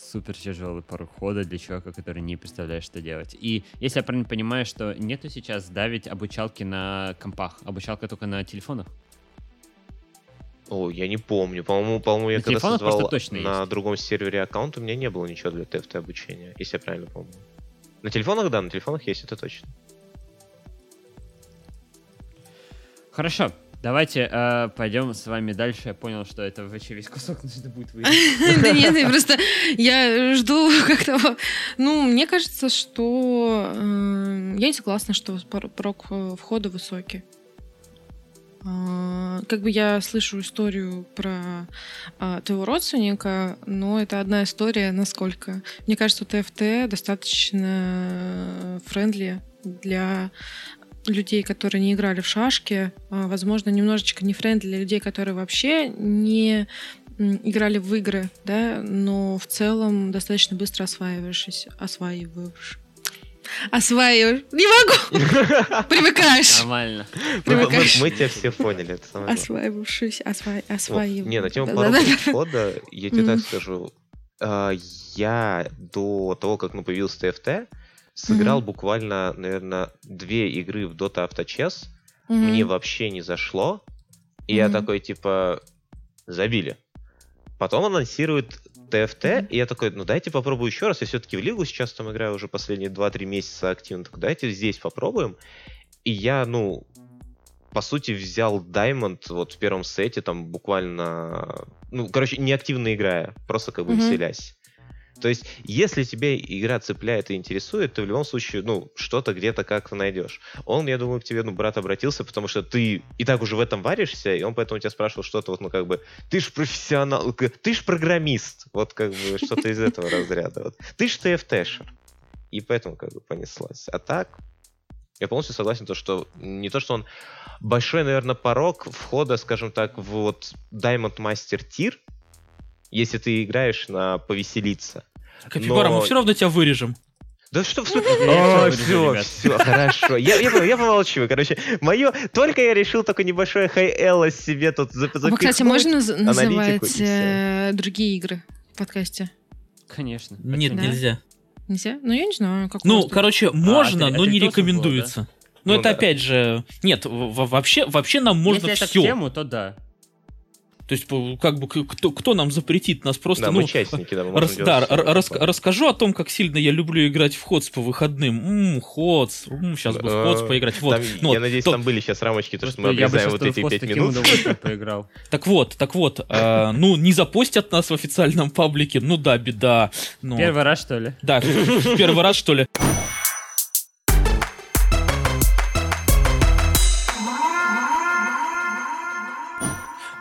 Супер тяжелый входа для человека, который не представляет, что делать. И если я правильно понимаю, что нету сейчас давить обучалки на компах, обучалка только на телефонах. О, я не помню. По-моему, по-моему, я На когда создавал точно на есть. другом сервере аккаунт, у меня не было ничего для TFT обучения, если я правильно помню. На телефонах, да, на телефонах есть, это точно. Хорошо. Давайте э, пойдем с вами дальше. Я понял, что это вообще весь кусок нужно будет вырезать. Да нет, просто я жду как-то... Ну, мне кажется, что... э, Я не согласна, что пор- порог э, входа высокий. А, Как бы я слышу историю про а, твоего родственника, но это одна история, насколько. Мне кажется, TFT достаточно friendly для людей, которые не играли в шашки, а, возможно, немножечко не friendly для людей, которые вообще не играли в игры, да, но в целом достаточно быстро осваиваешься, осваиваешь. Осваиваешь. Не могу! Привыкаешь. Нормально. Мы, мы- Привыкаешь. мы тебя все поняли, это самое главное. Осваивавшись, осва- Вот. осваив. Не, на тему порога входа, я тебе так скажу. а, Я до того, как ну, появился ТФТ, сыграл Мгм. буквально, наверное, две игры в Dota Авточес. Мгм. Мне вообще не зашло. И я Мгм. такой, типа, забили. Потом анонсирует ТФТ, Мгм. и я такой, ну дайте попробую еще раз. Я все-таки в лигу сейчас там играю уже последние 2-3 месяца активно. Так дайте здесь попробуем. И я, ну, по сути, взял Diamond вот в первом сете, там буквально, ну, короче, не активно играя, просто как бы Мгм. веселясь. То есть, если тебе игра цепляет и интересует, ты в любом случае, ну, что-то где-то как найдешь. Он, я думаю, к тебе, ну, брат обратился, потому что ты и так уже в этом варишься, и он поэтому тебя спрашивал что-то вот, ну, как бы, ты ж профессионал, ты ж программист, вот как бы что-то из этого разряда. Вот. Ты ж TFT-шер. И поэтому как бы понеслась. А так, я полностью согласен, то, что не то, что он большой, наверное, порог входа, скажем так, в вот Diamond Master Tier, если ты играешь на повеселиться. Капибара, Но- мы все равно тебя вырежем. Да что в Я всё вырежу, все, все, хорошо. Я, я, я помолчу. Короче, мое... Только я решил такой небольшой хай-элла себе тут зап- А вы, кстати, запихнуть. можно называть э, другие игры в подкасте? Конечно. Нет, нельзя. Нельзя? Ну, я не знаю, как у Ну, короче, можно, а ты- но а ты не рекомендуется. Ну, Ну это опять же... Нет, вообще, вообще нам можно Если это все. тему, то да. То есть, как бы, кто, кто нам запретит нас просто... Да, ну, мы частники, да, мы Рас- да, рас- расскажу о том, как сильно я люблю играть в ходс по выходным. Ммм, ходс. сейчас бы в ходс Э, поиграть. Вот. Там, ну, я надеюсь, то- там были сейчас рамочки, то, что мы обрезаем вот эти пять минут. поиграл. Так вот, так вот. э, ну, не запостят нас в официальном паблике. Ну да, беда. Ну, Первый раз, что ли? Да, первый раз, что ли.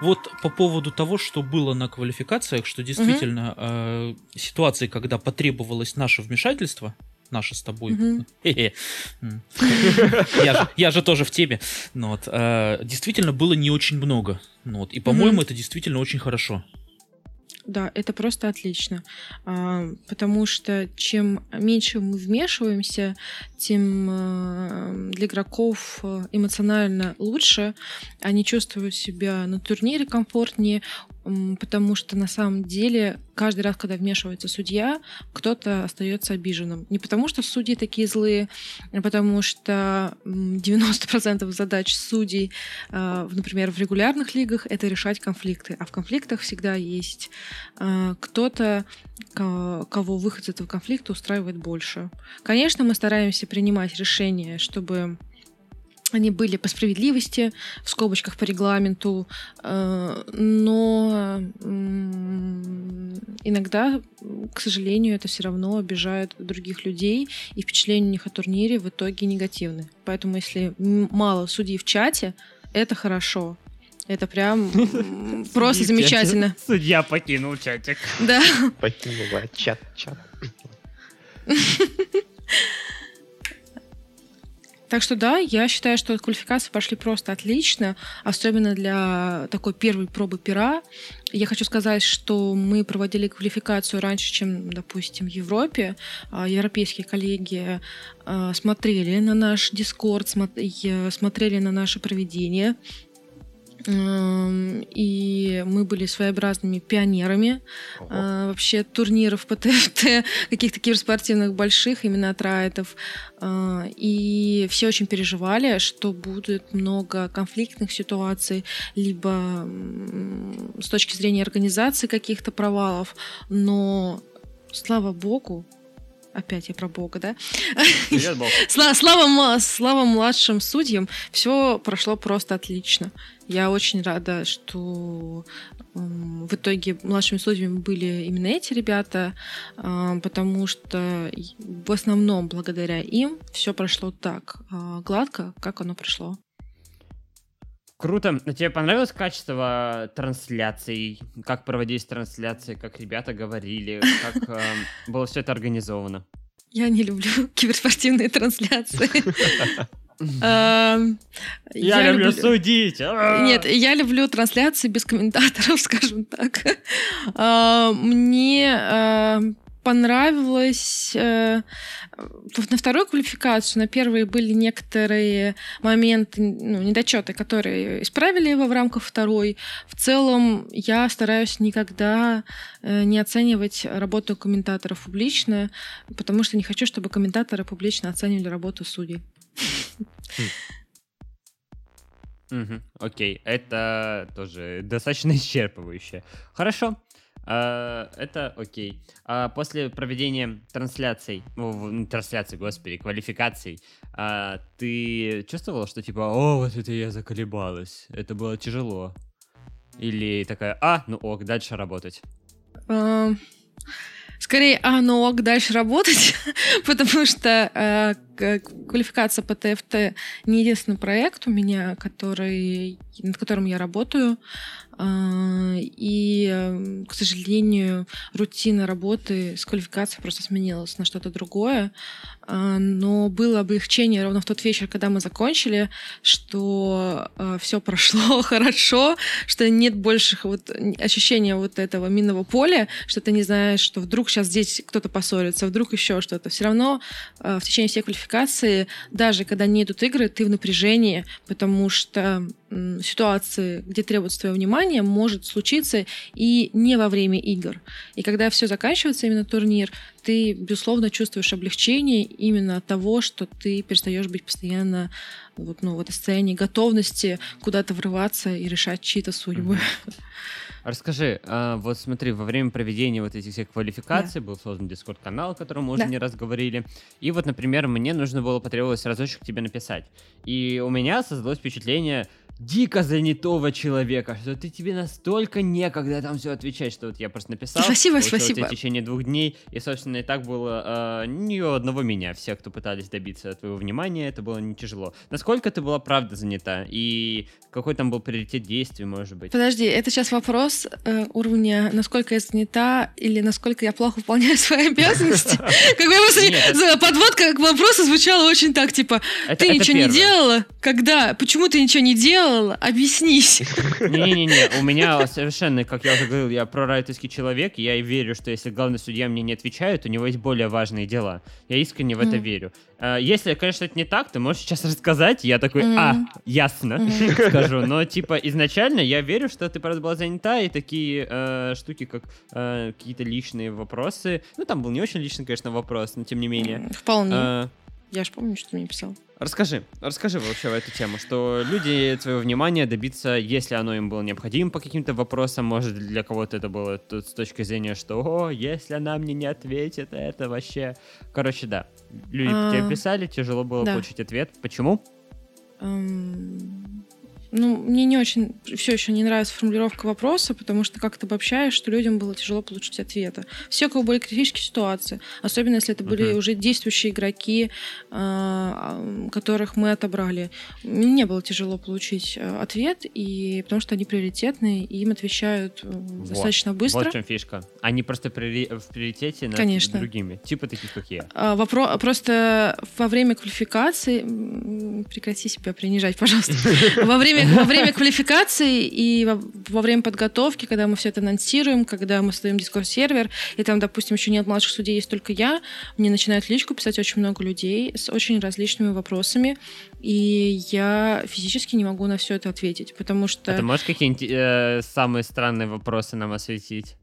Вот по поводу того, что было на квалификациях, что действительно э, ситуации, когда потребовалось наше вмешательство, наше с тобой. Я же- тоже в теме. Ну э, Действительно было не очень много. Ну И, по-моему, это действительно очень хорошо. Да, это просто отлично. А, потому что чем меньше мы вмешиваемся, тем э, для игроков э, эмоционально лучше. Они чувствуют себя на турнире комфортнее, потому что на самом деле каждый раз, когда вмешивается судья, кто-то остается обиженным. Не потому что судьи такие злые, а потому что м, 90% задач судей, в- например, в регулярных лигах, это решать конфликты. А в конфликтах всегда есть э, кто-то, ко- кого выход из этого конфликта устраивает больше. Конечно, мы стараемся принимать решения, чтобы они были по справедливости, в скобочках по регламенту, э, но иногда, к сожалению, это все равно обижает других людей, и впечатления у них о турнире в итоге негативны. Поэтому если мало судей в чате, это хорошо. Это прям просто замечательно. Судья покинул чатик. Да. Покинула чат, чат. Так что да, я считаю, что квалификации пошли просто отлично, особенно для такой первой пробы пера. Я хочу сказать, что мы проводили квалификацию раньше, чем, допустим, в Европе. А, Европейские коллеги а, смотрели на наш Дискорд, смотрели на наше проведение. И мы были своеобразными пионерами Ого. а, вообще турниров по ТФТ, каких-то киберспортивных больших, именно от райтов. А, И все очень переживали, что будет много конфликтных ситуаций, либо с точки зрения организации каких-то провалов. Но, слава богу, опять я про Бога, да? Привет, Бог. Сла- Слава, слава младшим судьям, все прошло просто отлично. Я очень рада, что м, в итоге младшими судьями были именно эти ребята, а, потому что в основном благодаря им все прошло так а, гладко, как оно прошло. Круто. А тебе понравилось качество трансляций? Как проводились трансляции, как ребята говорили, как эм, было все это организовано? Я не люблю киберспортивные трансляции. Эм, Я, люблю судить. а! Нет, я люблю трансляции без комментаторов, скажем так. А, Мне а, понравилось э, на вторую квалификацию, на первой были некоторые моменты, ну, недочеты, которые исправили его в рамках второй. В целом я стараюсь никогда э, не оценивать работу комментаторов публично, потому что не хочу, чтобы комментаторы публично оценивали работу судей. Окей, это тоже достаточно исчерпывающе. Хорошо. А, Это окей. А После проведения трансляций, ну, трансляций, господи, квалификаций, а, ты чувствовала, что типа, о, вот это я заколебалась, это было тяжело? Или такая, а, ну ок, дальше работать. А, Скорее, а, ну ок, дальше работать, потому что э, квалификация по ТФТ не единственный проект у меня, который, над которым я работаю. А, И, э, к сожалению, рутина работы с квалификацией просто сменилась на что-то другое. А, Но было облегчение ровно в тот вечер, когда мы закончили, что все прошло хорошо, что нет больших вот ощущения вот этого минного поля, что ты не знаешь, что вдруг сейчас здесь кто-то поссорится, вдруг еще что-то. Все равно э, в течение всей квалификации, даже когда не идут игры, ты в напряжении, потому что ситуации, где требуется твое внимание, может случиться и не во время игр. И когда все заканчивается, именно турнир, ты, безусловно, чувствуешь облегчение именно от того, что ты перестаешь быть постоянно вот, ну, в этой состоянии готовности куда-то врываться и решать чьи-то судьбы. Расскажи, а, вот смотри, во время проведения вот этих всех квалификаций был создан дискорд-канал, о котором мы уже Да. не раз говорили. И вот, например, мне нужно было, потребовалось разочек тебе написать. И у меня создалось впечатление дико занятого человека, что ты тебе настолько некогда там все отвечать, что вот я просто написал. Спасибо, спасибо. В течение двух дней, и, собственно, и так было а, ни одного меня. Все, кто пытались добиться твоего внимания, это было не тяжело. Насколько ты была правда занята? И какой там был приоритет действий, может быть? Подожди, это сейчас вопрос э, уровня, насколько я занята или насколько я плохо выполняю свои обязанности. Как бы подводка к вопросу звучала очень так, типа, ты ничего не делала? Когда? Почему ты ничего не делала? Объяснись. Не-не-не, у меня совершенно, как я уже говорил, я прорайтовский человек, я и верю, что если главный судья мне не отвечает, у него есть более важные дела. Я искренне в это верю. А, Если, конечно, это не так, ты можешь сейчас рассказать, я такой, а, ясно, скажу. Но, типа, изначально я верю, что ты просто была занята, и такие э, штуки, как э, какие-то личные вопросы, ну, там был не очень личный, конечно, вопрос, но тем не менее. Вполне. Я же помню, что ты мне писал. Расскажи, расскажи вообще в эту тему, что люди твоего внимания добиться, если оно им было необходимо по каким-то вопросам, может для кого-то это было тут с точки зрения, что о, если она мне не ответит, это вообще... Короче, да, люди А, тебе писали, тяжело было да. получить ответ. Почему? Эм, Ну, мне не очень все еще не нравится формулировка вопроса, потому что как-то обобщаешь, что людям было тяжело получить ответы. Все, у кого были критические ситуации, особенно если это были Мгм. уже действующие игроки, а, которых мы отобрали. Мне не было тяжело получить э, ответ, и потому что они приоритетные, и им отвечают э, достаточно быстро. Вот в чем фишка. Они просто приори- в приоритете над Конечно. другими, типа таких, как я. А, вопро- Просто во время квалификации... Прекрати себя принижать, пожалуйста. Во время, во время квалификации и во, во время подготовки, когда мы все это анонсируем, когда мы создаем дискорд-сервер, и там, допустим, еще нет младших судей, есть только я, мне начинают личку писать очень много людей с очень различными вопросами, и я физически не могу на все это ответить, потому что... А ты можешь какие-нибудь э, самые странные вопросы нам осветить?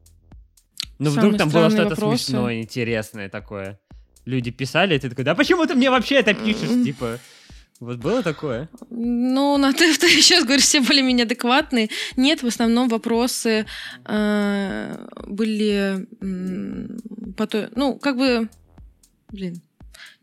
Ну, Самые вдруг там было что-то вопросы? смешное, интересное такое. Люди писали, и ты такой, да почему ты мне вообще это пишешь? Типа, вот было такое? Ну, на ТФТ, сейчас говорю, все более-менее адекватные. Нет, в основном вопросы э, были... по той- ну, как бы... блин,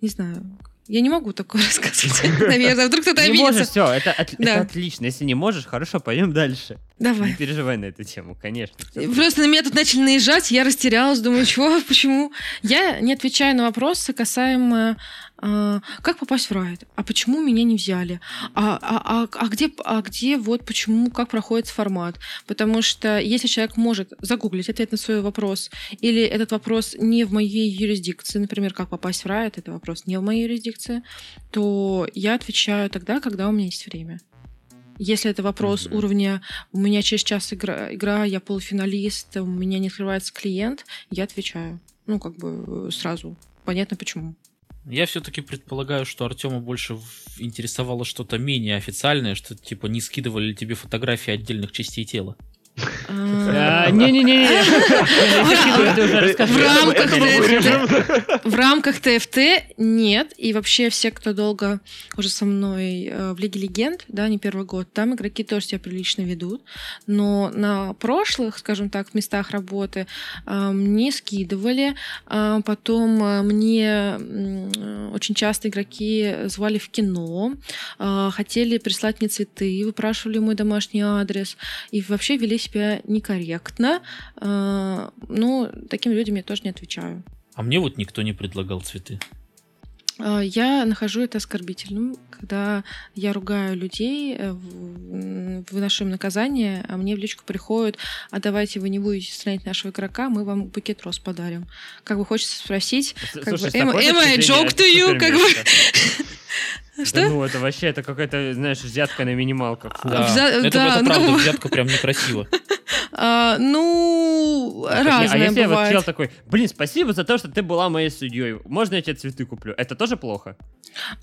не знаю. Я не могу такое рассказывать, наверное. Вдруг кто-то Не можешь, обидится. все, это, от- это Да. отлично. Если не можешь, хорошо, пойдем дальше. Не Давай. переживай на эту тему, конечно. Просто на меня тут начали наезжать, я растерялась, думаю, чего, почему? Я не отвечаю на вопросы касаемо а, как попасть в райд, а почему меня не взяли, а, а, а, а где, а где вот почему, как проходит формат, потому что если человек может загуглить ответ на свой вопрос, или этот вопрос не в моей юрисдикции, например, как попасть в райд, это вопрос не в моей юрисдикции, то я отвечаю тогда, когда у меня есть время. Если это вопрос Мгм. уровня у меня через час игра, игра, я полуфиналист, у меня не открывается клиент, я отвечаю. Ну, как бы э, сразу. Понятно почему. Я все-таки предполагаю, что Артема больше интересовало что-то менее официальное, что типа не скидывали ли тебе фотографии отдельных частей тела. А, Не-не-не, уже Это. В рамках ТФТ нет. И вообще все, кто долго уже со мной э, в Лиге Легенд, да, не первый год, там игроки тоже себя прилично ведут. Но на прошлых, скажем так, местах работы э, мне скидывали. А Потом э, мне очень часто игроки звали в кино, хотели прислать мне цветы, выпрашивали мой домашний адрес и вообще вели себя некорректно. Э, Ну, таким людям я тоже не отвечаю. А мне вот никто не предлагал цветы. А, Я нахожу это оскорбительным, когда я ругаю людей, э, выношу им наказание, а мне в личку приходят, а давайте вы не будете странить нашего игрока, мы вам букет роз подарим. Как бы хочется спросить, как слушай, бы, am- am I a joke to you? Как бы, место. Да что? ну, это вообще, это какая-то, знаешь, взятка на минималках. А, Да, взя- это, да, это правда, ну- взятка прям некрасиво. А, Ну, Не, разное А если вот бывает. чел такой, блин, спасибо за то, что ты была моей судьей, можно я тебе цветы куплю? Это тоже плохо?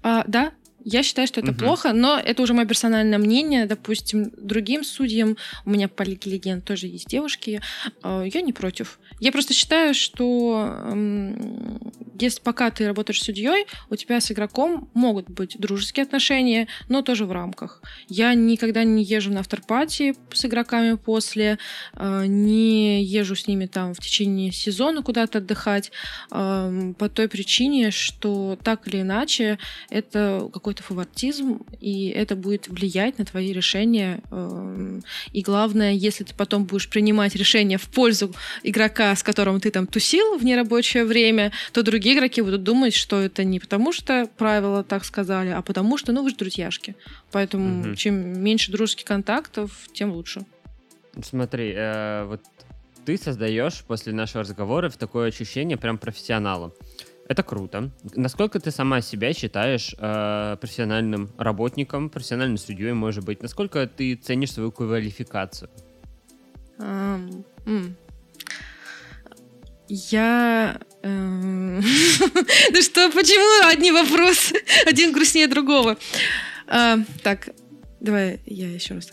А, да, я считаю, что это Мгм. плохо, но это уже мое персональное мнение. Допустим, другим судьям, у меня по Лиге Легенд тоже есть девушки, а, я не против. Я просто считаю, что м, если пока ты работаешь судьей, у тебя с игроком могут быть дружеские отношения, но тоже в рамках. Я никогда не езжу на авторпати с игроками после, а, не езжу с ними там в течение сезона куда-то отдыхать, ам, по той причине, что так или иначе это какой-то фаворитизм, и это будет влиять на твои решения. эм, И главное, если ты потом будешь принимать решения в пользу игрока, с которым ты там тусил в нерабочее время, то другие игроки будут думать, что это не потому, что правила так сказали, а потому что, ну, вы же друзьяшки. Поэтому Мгм. чем меньше дружеских контактов, тем лучше. Смотри, э, вот ты создаешь после нашего разговора такое ощущение прям профессионала. Это круто. Насколько ты сама себя считаешь э, профессиональным работником, профессиональным судьей, может быть? Насколько ты ценишь свою квалификацию? Ам, м. Я... эм, Да что, почему одни вопросы? Один грустнее другого. А, Так, давай я еще раз.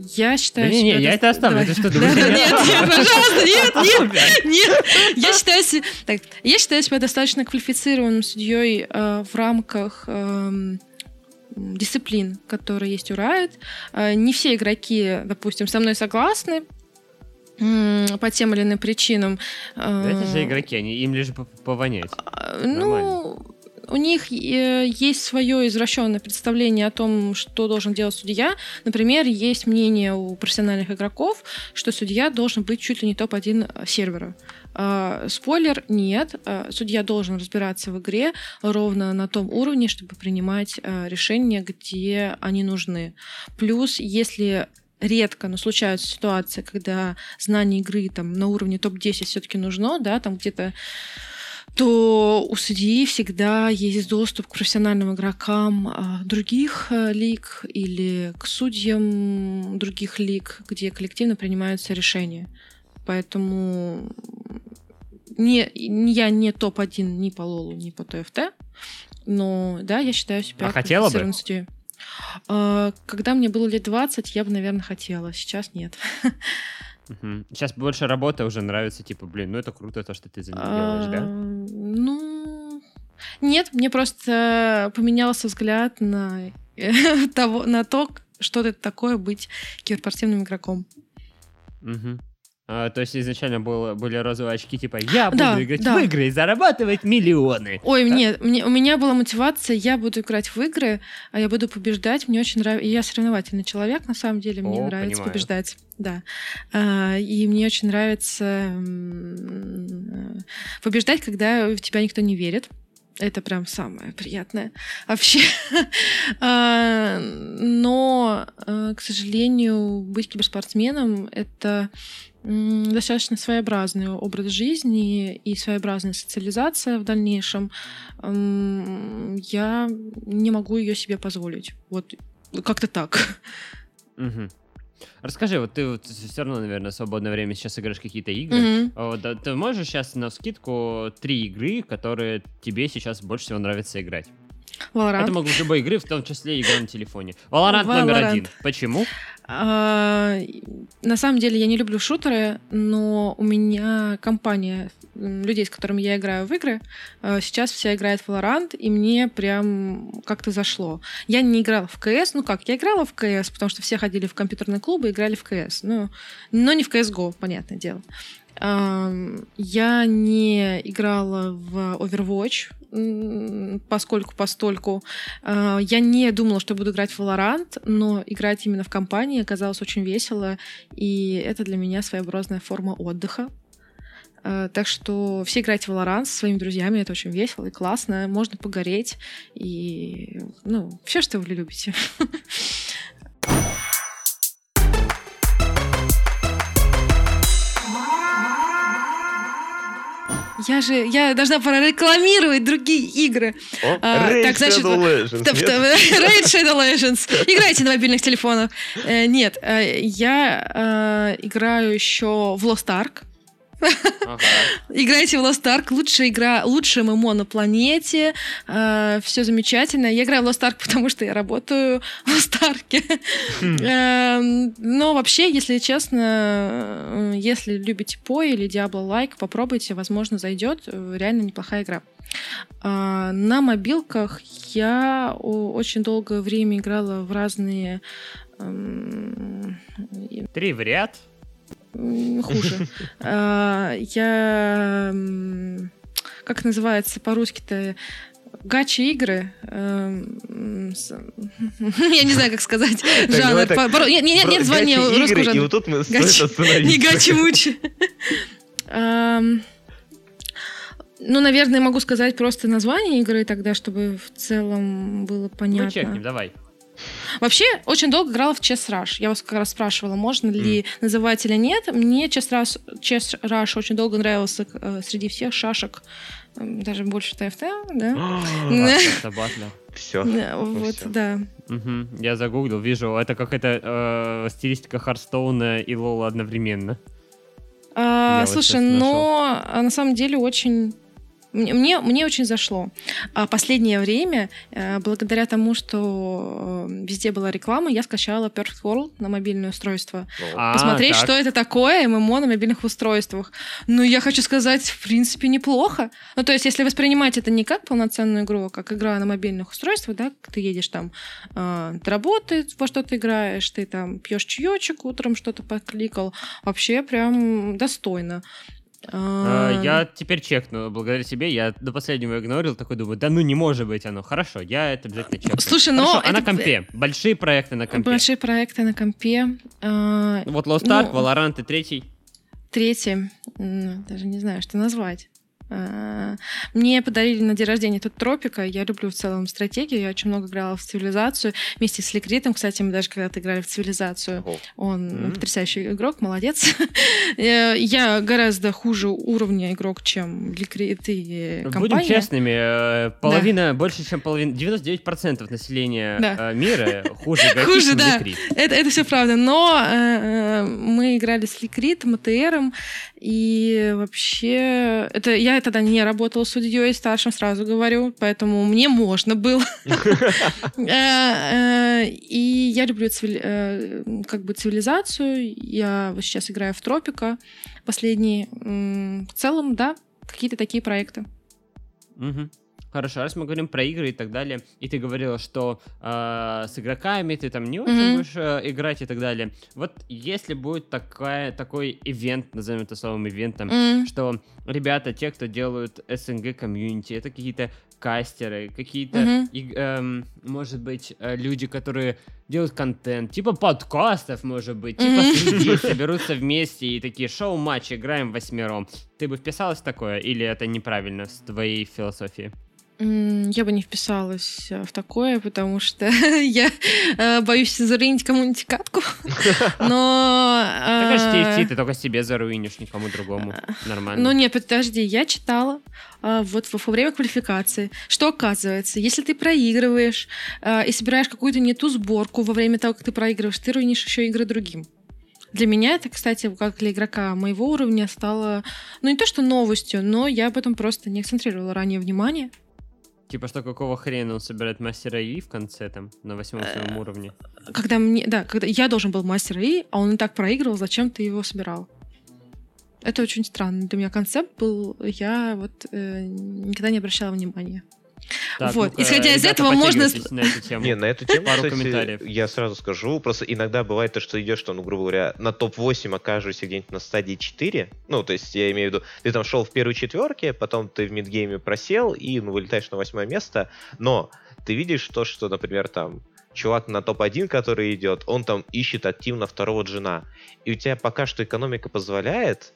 Я считаю Не-не-не, себя я дост- это оставлю. Ты что, Да, да, я- Нет, нет, пожалуйста, нет, нет, нет. Я считаю, так, я считаю себя достаточно квалифицированным судьей э, в рамках эм, дисциплин, которые есть у Riot. Э, Не все игроки, допустим, со мной согласны по тем или иным причинам. Да Это же Э, игроки, они, им лишь повонять. а, Ну, у них э, есть свое извращенное представление о том, что должен делать судья. Например, есть мнение у профессиональных игроков, что судья должен быть чуть ли не топ-1 сервера. А, Спойлер, нет. А, Судья должен разбираться в игре ровно на том уровне, чтобы принимать а, решения, где они нужны. Плюс, если редко, но случаются ситуации, когда знание игры там на уровне топ-10 все-таки нужно, да, там где-то то у судьи всегда есть доступ к профессиональным игрокам а, других а, лиг или к судьям других лиг, где коллективно принимаются решения. Поэтому не, я не топ-1 ни по Лолу, ни по ТФТ, но да, я считаю себя А хотела бы? судьей. А, Когда мне было лет 20, я бы, наверное, хотела. Сейчас нет. Мгм. Сейчас больше работы уже нравится, типа, блин, ну это круто, то, что ты за ним делаешь, да? Ну, нет, мне просто поменялся взгляд на того, на то, что это такое быть киберспортивным игроком. Мгм. А, то есть изначально было, были розовые очки, типа, я буду Да, играть да. в игры и зарабатывать миллионы. Ой, нет, мне, у меня была мотивация, я буду играть в игры, а я буду побеждать. Мне очень нравится. Я соревновательный человек, на самом деле, мне О, нравится понимаю. побеждать. Да. А, и мне очень нравится побеждать, когда в тебя никто не верит. Это прям самое приятное вообще. А, Но, э, к сожалению, быть киберспортсменом — это достаточно своеобразный образ жизни и своеобразная социализация в дальнейшем. Я не могу ее себе позволить. Вот как-то так. Мгм. Расскажи, вот ты все равно, наверное, в свободное время сейчас играешь какие-то игры. А вот, да, ты можешь сейчас на скидку три игры, которые тебе сейчас больше всего нравится играть? Valorant. Это могут быть любые игры, в том числе игра на телефоне. Valorant номер Valorant. один. Почему? А, На самом деле я не люблю шутеры, но у меня компания людей, с которыми я играю в игры, э, сейчас вся играет в Valorant, и мне прям как-то зашло. Я не играла в КС, ну как, я играла в КС, потому что все ходили в компьютерные клубы и играли в КС, ну, но не в CSGO, понятное дело. Я не играла в Overwatch, поскольку постольку. А, Я не думала, что буду играть в Valorant, но играть именно в компании оказалось очень весело, и это для меня своеобразная форма отдыха. А, Так что все играйте в Valorant со своими друзьями, это очень весело и классно, можно погореть, и, ну, все, что вы любите. Я же, я должна прорекламировать другие игры. О, А, Raid так, значит, Shadow Legends, т- Raid Shadow Legends. Играйте на мобильных телефонах. Э, Нет, э, я э, играю еще в Lost Ark. Ага. Играйте в Lost Ark. Лучшая игра, лучшее ММО на планете. все замечательно. Я играю в Lost Ark, потому что я работаю в Lost Ark. Эм, Но вообще, если честно, э, если любите по или Diablo-like, попробуйте, возможно, зайдет. Э, Реально неплохая игра. А, На мобилках я очень долгое время играла в разные эм, Три в ряд. Хуже. А, Я... Как называется по-русски-то? Гачи игры. эм, Я не знаю, как сказать. Жанр. Нет, гачи русского игры, И жанра. вот тут мы. Не гачи-мучи. Ам, Ну, наверное, могу сказать просто название игры тогда, чтобы в целом было понятно. Ну, чекнем, давай. Вообще, очень долго играла в Chess Rush. Я вас как раз спрашивала, можно ли называть или нет. Мне Chess Rush, Chess Rush очень долго нравился э, среди всех шашек. Даже больше ТФТ, да? Батлер. Все. Да, Вот, да. Мгм. Я загуглил, вижу, это какая-то э, стилистика Харстоуна и Лола одновременно. А, вот слушай, нашел. но а, на самом деле очень... Мне, мне, очень зашло. А последнее время, э, благодаря тому, что э, везде была реклама, я скачала Perfect World на мобильное устройство. А, посмотреть, так. что это такое ММО на мобильных устройствах. Ну, я хочу сказать, в принципе, неплохо. Ну, то есть, если воспринимать это не как полноценную игру, а как игра на мобильных устройствах, да, ты едешь там э, до работы, во что ты играешь, ты там пьешь чаечек, утром что-то подкликал. Вообще прям достойно. А, Я теперь чекну, благодаря тебе, я до последнего игнорил, такой думаю, да ну не может быть оно. Хорошо, я это обязательно чекну. Слушай, но а на это компе? Большие проекты на компе. большие проекты на компе. А, Вот Lost Ну, Ark, Valorant и третий. Третье, м, даже не знаю, что назвать. А, Мне подарили на день рождения тут Тропика. Я люблю в целом стратегию. Я очень много играла в цивилизацию. Вместе с Ликритом, кстати, мы даже когда-то играли в цивилизацию. Он Мгм. потрясающий игрок, молодец. Э, Я гораздо хуже уровня игрок, чем Ликрит и Будем компания. честными, э, половина, больше чем половина, 99% населения Да. э, мира хуже игроки, Хуже, чем да. Ликрит. Это, это все правда. Но э, э, мы играли с Ликритом, АТРом, и вообще... Это, я тогда не работала судьей старшим, сразу говорю, поэтому мне можно было. Э, э, И я люблю э, как бы цивилизацию. Я вот сейчас играю в Тропика последние. В целом, да, какие-то такие проекты. Хорошо, раз мы говорим про игры и так далее, и ты говорила, что э, с игроками ты там не очень Мгм. будешь э, играть и так далее. Вот если будет такая, такой ивент, назовем это словом ивентом, М. что ребята, те, кто делают СНГ комьюнити, это какие-то кастеры, какие-то, и, эм, может быть, э, люди, которые делают контент, типа подкастов, может быть, типа Мгм. людей соберутся вместе и такие шоу-матчи, играем восьмером. Ты бы вписалась в такое, или это неправильно с твоей философией? Я бы не вписалась э, в такое, потому что я э, боюсь заруинить кому-нибудь катку. Но... Так э, ты только себе заруинишь, никому другому. Нормально. Ну нет, подожди, я читала вот во, время квалификации, что оказывается, если ты проигрываешь и собираешь какую-то не ту сборку во время того, как ты проигрываешь, ты руинишь еще игры другим. Для меня это, кстати, как для игрока моего уровня стало, ну не то что новостью, но я об этом просто не акцентрировала ранее внимание. Типа, что какого хрена он собирает мастера И в конце, там, на восьмом Э, своем уровне? Когда мне, да, когда я должен был мастер И, а он и так проигрывал, зачем ты его собирал? Это очень странный для меня концепт был. Я вот э, никогда не обращала внимания. Так, вот, ну-ка, исходя из этого, можно на эту тему. Не, на эту тему, Пару кстати, комментариев. я сразу скажу, просто иногда бывает то, что идешь, что, ну, грубо говоря, на топ-8 окажешься где-нибудь на стадии 4, ну, то есть я имею в виду, ты там шел в первой четверке, потом ты в мидгейме просел и, ну, вылетаешь на восьмое место, но ты видишь то, что, например, там, чувак на топ-1, который идет, он там ищет активно второго джина, и у тебя пока что экономика позволяет,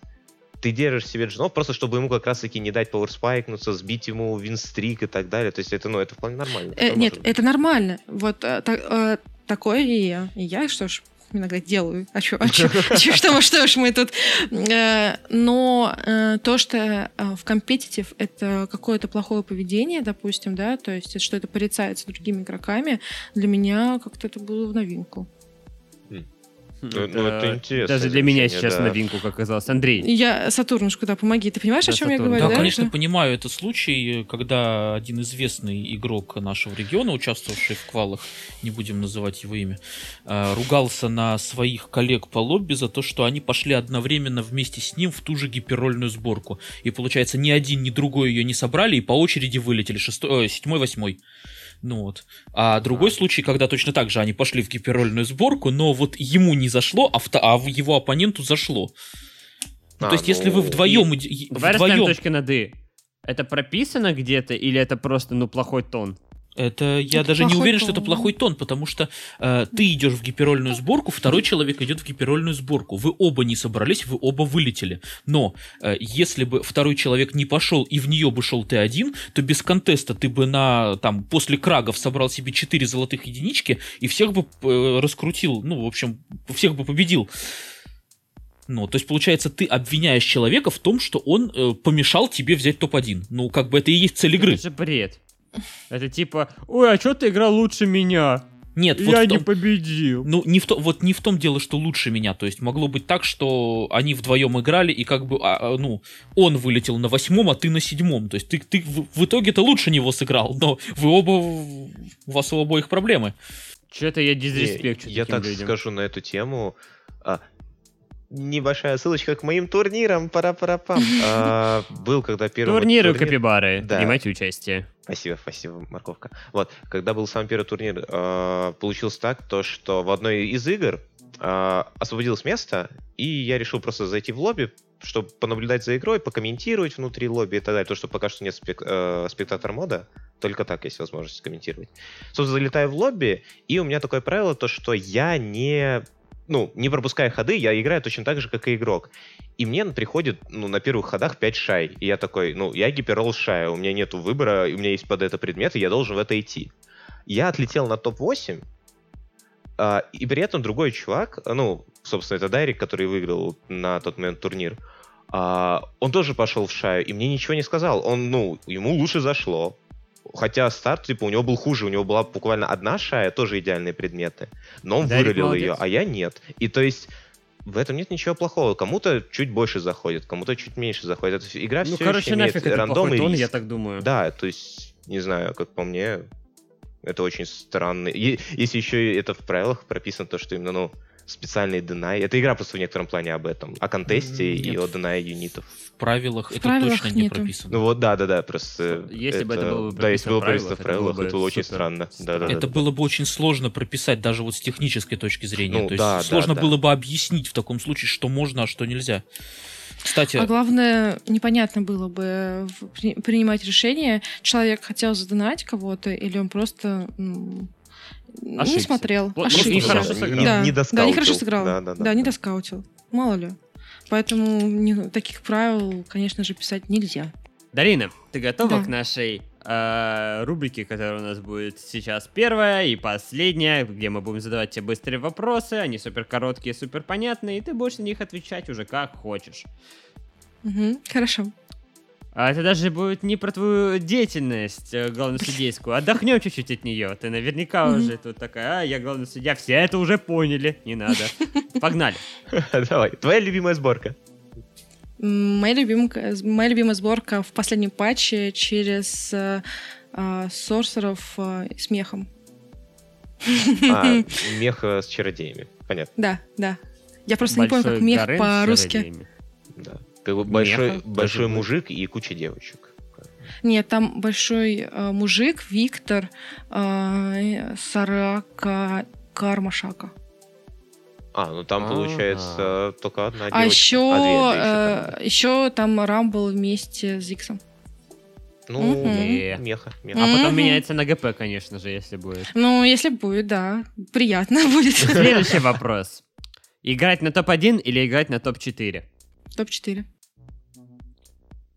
ты держишь себе джинов, просто чтобы ему как раз-таки не дать пауэрспайкнуться, сбить ему винстрик и так далее. То есть это, ну, это вполне нормально. Э, нет, это нормально. Вот э, та- э, такое и я. И я, что ж, иногда делаю. А чё, а чё, а что, мы- что ж мы тут... Э, Но э, то, что в компетитив это какое-то плохое поведение, допустим, да, то есть что это порицается другими игроками, для меня как-то это было в новинку. Ну, ну, это интересно. Даже для меня сейчас да. новинку, как оказалось. Андрей, Я, Сатурнушку, да, помоги. Ты понимаешь, Да, о чем я Сатурн. говорю? Да, конечно, Да. понимаю. Это случай, когда один известный игрок нашего региона, участвовавший в квалах, не будем называть его имя, э, ругался на своих коллег по лобби за то, что они пошли одновременно вместе с ним в ту же гиперрольную сборку. И получается, ни один, ни другой ее не собрали и по очереди вылетели. Шестой, э, седьмой, восьмой. Ну вот. А другой случай, когда точно так же они пошли в гиперрольную сборку, но вот ему не зашло, а, вто- а в его оппоненту зашло. Ну, А, то есть, если ну, вы вдвоем... давай расставим вдвоем точки над «и». Это прописано где-то или это просто, ну, плохой тон? Это я Это даже не уверен, что это тон. плохой тон, потому что э, ты идешь в гиперольную сборку, второй человек идет в гиперольную сборку. Вы оба не собрались, вы оба вылетели. Но э, если бы второй человек не пошел и в нее бы шел ты один, то без контеста ты бы на там после крагов собрал себе 4 золотых единички и всех бы э, раскрутил, ну, в общем, всех бы победил. Ну, то есть, получается, ты обвиняешь человека в том, что он э, помешал тебе взять топ-1. Ну, как бы это и есть цель игры. Это же бред. Это типа, ой, а что ты играл лучше меня? Нет, вот Я в том- не победил. Ну, не в то, вот не в том дело, что лучше меня. То есть могло быть так, что они вдвоем играли, и как бы, а, а, ну, он вылетел на восьмом, а ты на седьмом. То есть ты, ты в, в итоге-то лучше него сыграл, но вы оба, у вас у обоих проблемы. Что-то я Не, дизреспекчу Я так людям. скажу на эту тему. А, небольшая ссылочка к моим турнирам. Пара-пара-пам. А, Был, когда первый... Турниры турнир- Капибары. Да. Принимайте участие. Спасибо, спасибо, морковка. Вот, когда был самый первый турнир, э, получилось так, то, что в одной из игр э, освободилось место, и я решил просто зайти в лобби, чтобы понаблюдать за игрой, покомментировать внутри лобби и так далее, то, что пока что нет спек- э, спектатор мода, только так есть возможность комментировать. Собственно, залетаю в лобби, и у меня такое правило, то, что я не ну, не пропуская ходы, я играю точно так же, как и игрок. И мне приходит, ну, на первых ходах 5 шай. И я такой, ну, я гиперролл шая, у меня нету выбора, у меня есть под это предметы, я должен в это идти. Я отлетел на топ-8, а, и при этом другой чувак, ну, собственно, это Дайрик, который выиграл на тот момент турнир, а, он тоже пошел в шаю, и мне ничего не сказал. Он, ну, ему лучше зашло. Хотя старт, типа, у него был хуже, у него была буквально одна шая, тоже идеальные предметы. Но он Дарик выролил молодец. ее, а я нет. И то есть в этом нет ничего плохого. Кому-то чуть больше заходит, кому-то чуть меньше заходит. Это игра Ну, все короче, еще имеет нафиг это рандом и тон, риск. я так думаю. Да, то есть, не знаю, как по мне, это очень странно. И- Если еще и это в правилах прописано, то, что именно, ну, специальный Deny. Эта игра просто в некотором плане об этом, о контесте и Нет. о Deny юнитов. В правилах В это правилах точно не нету. прописано. Ну вот, да, да, да, просто... Если бы это было бы Да, если было в прописано в правилах, это было это бы было очень супер странно. Да, да, да. Это было бы очень сложно прописать даже вот с технической точки зрения. Ну, То есть да, да, сложно да. было бы объяснить в таком случае, что можно, а что нельзя. Кстати, А главное, непонятно было бы при- принимать решение, человек хотел задонать кого-то, или он просто м, не Ошибся. смотрел, Вот, ошибся. нехорошо Не- сыграл. не- да, не да, доскаутил. нехорошо сыграл. Да, да, да. не доскаутил. Мало ли. Поэтому не- таких правил, конечно же, писать нельзя. Дарина, ты готова Да. к нашей э, рубрике, которая у нас будет сейчас первая и последняя, где мы будем задавать тебе быстрые вопросы, они супер короткие, супер понятные, и ты будешь на них отвечать уже как хочешь. Мгм, хорошо. А это даже будет не про твою деятельность э, главносудейскую. Отдохнем чуть-чуть от нее. Ты наверняка Мгм. уже тут такая, а, я главный судья. Все это уже поняли. Не надо. Погнали. Давай, твоя любимая сборка. Моя любимая, моя любимая сборка в последнем патче через э, э, сорсеров э, с мехом. А, меха с чародеями. Понятно, Да, да. Я просто не помню, как Большой мех по-русски. да. Ты вот большой, Меха большой мужик и куча девочек. Нет, там большой э, мужик, Виктор, э, Сарака, Кармашака. А, ну там Ага. получается только одна девочка. А еще, А, две, две еще там, э, еще там Рамбл вместе с Зиксом. Ну, Мгм. Э. меха, А меха. потом Мгм. меняется на ГП, конечно же, если будет. Ну, если будет, да, приятно будет. Следующий вопрос. Играть на топ-1 или играть на топ-4? Топ-4.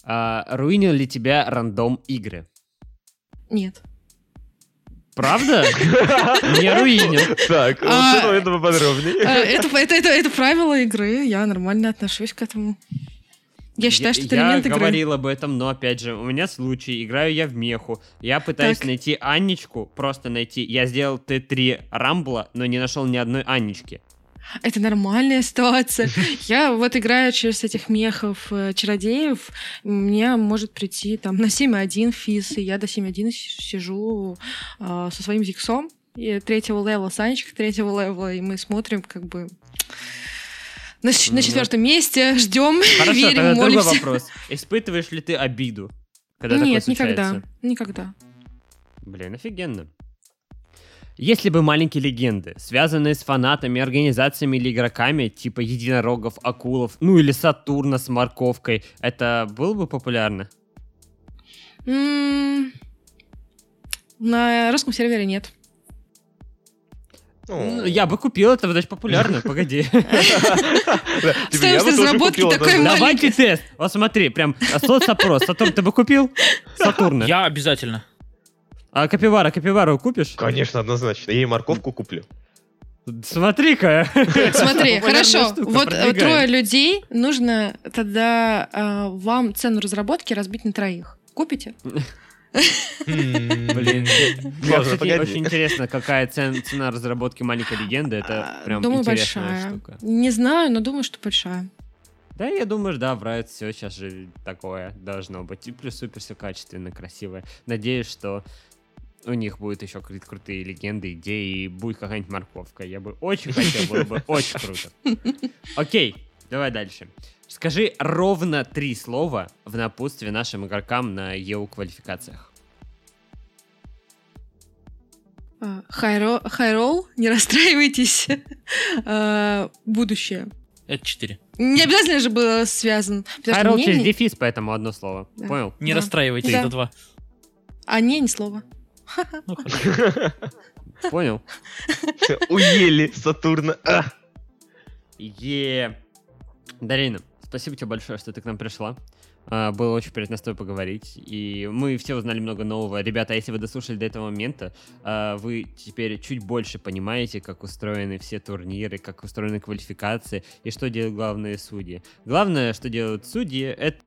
А, руинил ли тебя рандом игры? Нет. Правда? Не руинил. Так, вот А, это этого Э, подробнее. Это, это, это, это правило игры, я нормально отношусь к этому. Я считаю, что это я элемент игры. говорил об этом, но опять же, у меня случай, играю я в меху. Я пытаюсь Так. найти Анничку, просто найти. Я сделал Т3 Рамбла, но не нашел ни одной Аннички. Это нормальная ситуация. Я вот играю через этих мехов э, чародеев, мне может прийти там на 7.1 Fizz, и я до 7.1 с- сижу а, со своим Зиггсом, и третьего левела, Санечка третьего левела, и мы смотрим как бы на, на Ну, четвертом месте, ждем, Хорошо, верим, тогда другой молимся. вопрос. Испытываешь ли ты обиду, когда такое Нет, никогда, случается? никогда. Блин, офигенно. Если бы маленькие легенды, связанные с фанатами, организациями или игроками, типа единорогов, акулов, ну или Сатурна с морковкой, это было бы популярно? На русском сервере нет. Ну, Ну, Я бы купил это, значит, популярно, погоди. Стоимость разработки такой однозначно. Давайте тест. Вот смотри, прям соцопрос. Сатурн, ты бы купил? Сатурна. я обязательно. А капивара, капивару купишь? Конечно, однозначно. Я ей морковку куплю. Смотри-ка. Смотри, хорошо. штука, вот э, трое людей, нужно тогда э, вам цену разработки разбить на троих. Купите? Блин. Очень интересно, какая цен- цена разработки маленькой легенды. Это А, прям Думаю, интересная большая. штука. Не знаю, но думаю, что большая. Да, я думаю, да, в Riot все сейчас же такое должно быть. И плюс супер все качественно, красивое. Надеюсь, что у них будет еще кру- крутые легенды, идеи, и будет какая-нибудь морковка. Я бы очень хотел, было бы очень круто. Окей, давай дальше. Скажи ровно три слова в напутствие нашим игрокам на ЕУ квалификациях. А, Хайро- Хайрол, не расстраивайтесь. А, Будущее. Это 4. Не обязательно же было связано. Хайрол через не- дефис, поэтому одно слово. Да. Понял? Не Да. расстраивайтесь, Да. это 2. А не, ни слова. Ну. Понял? Уели Сатурна. А! Е. Дарина, спасибо тебе большое, что ты к нам пришла. А, Было очень приятно с тобой поговорить. И мы все узнали много нового. Ребята, если вы дослушали до этого момента, а, вы теперь чуть больше понимаете, как устроены все турниры, как устроены квалификации и что делают главные судьи. Главное, что делают судьи, это...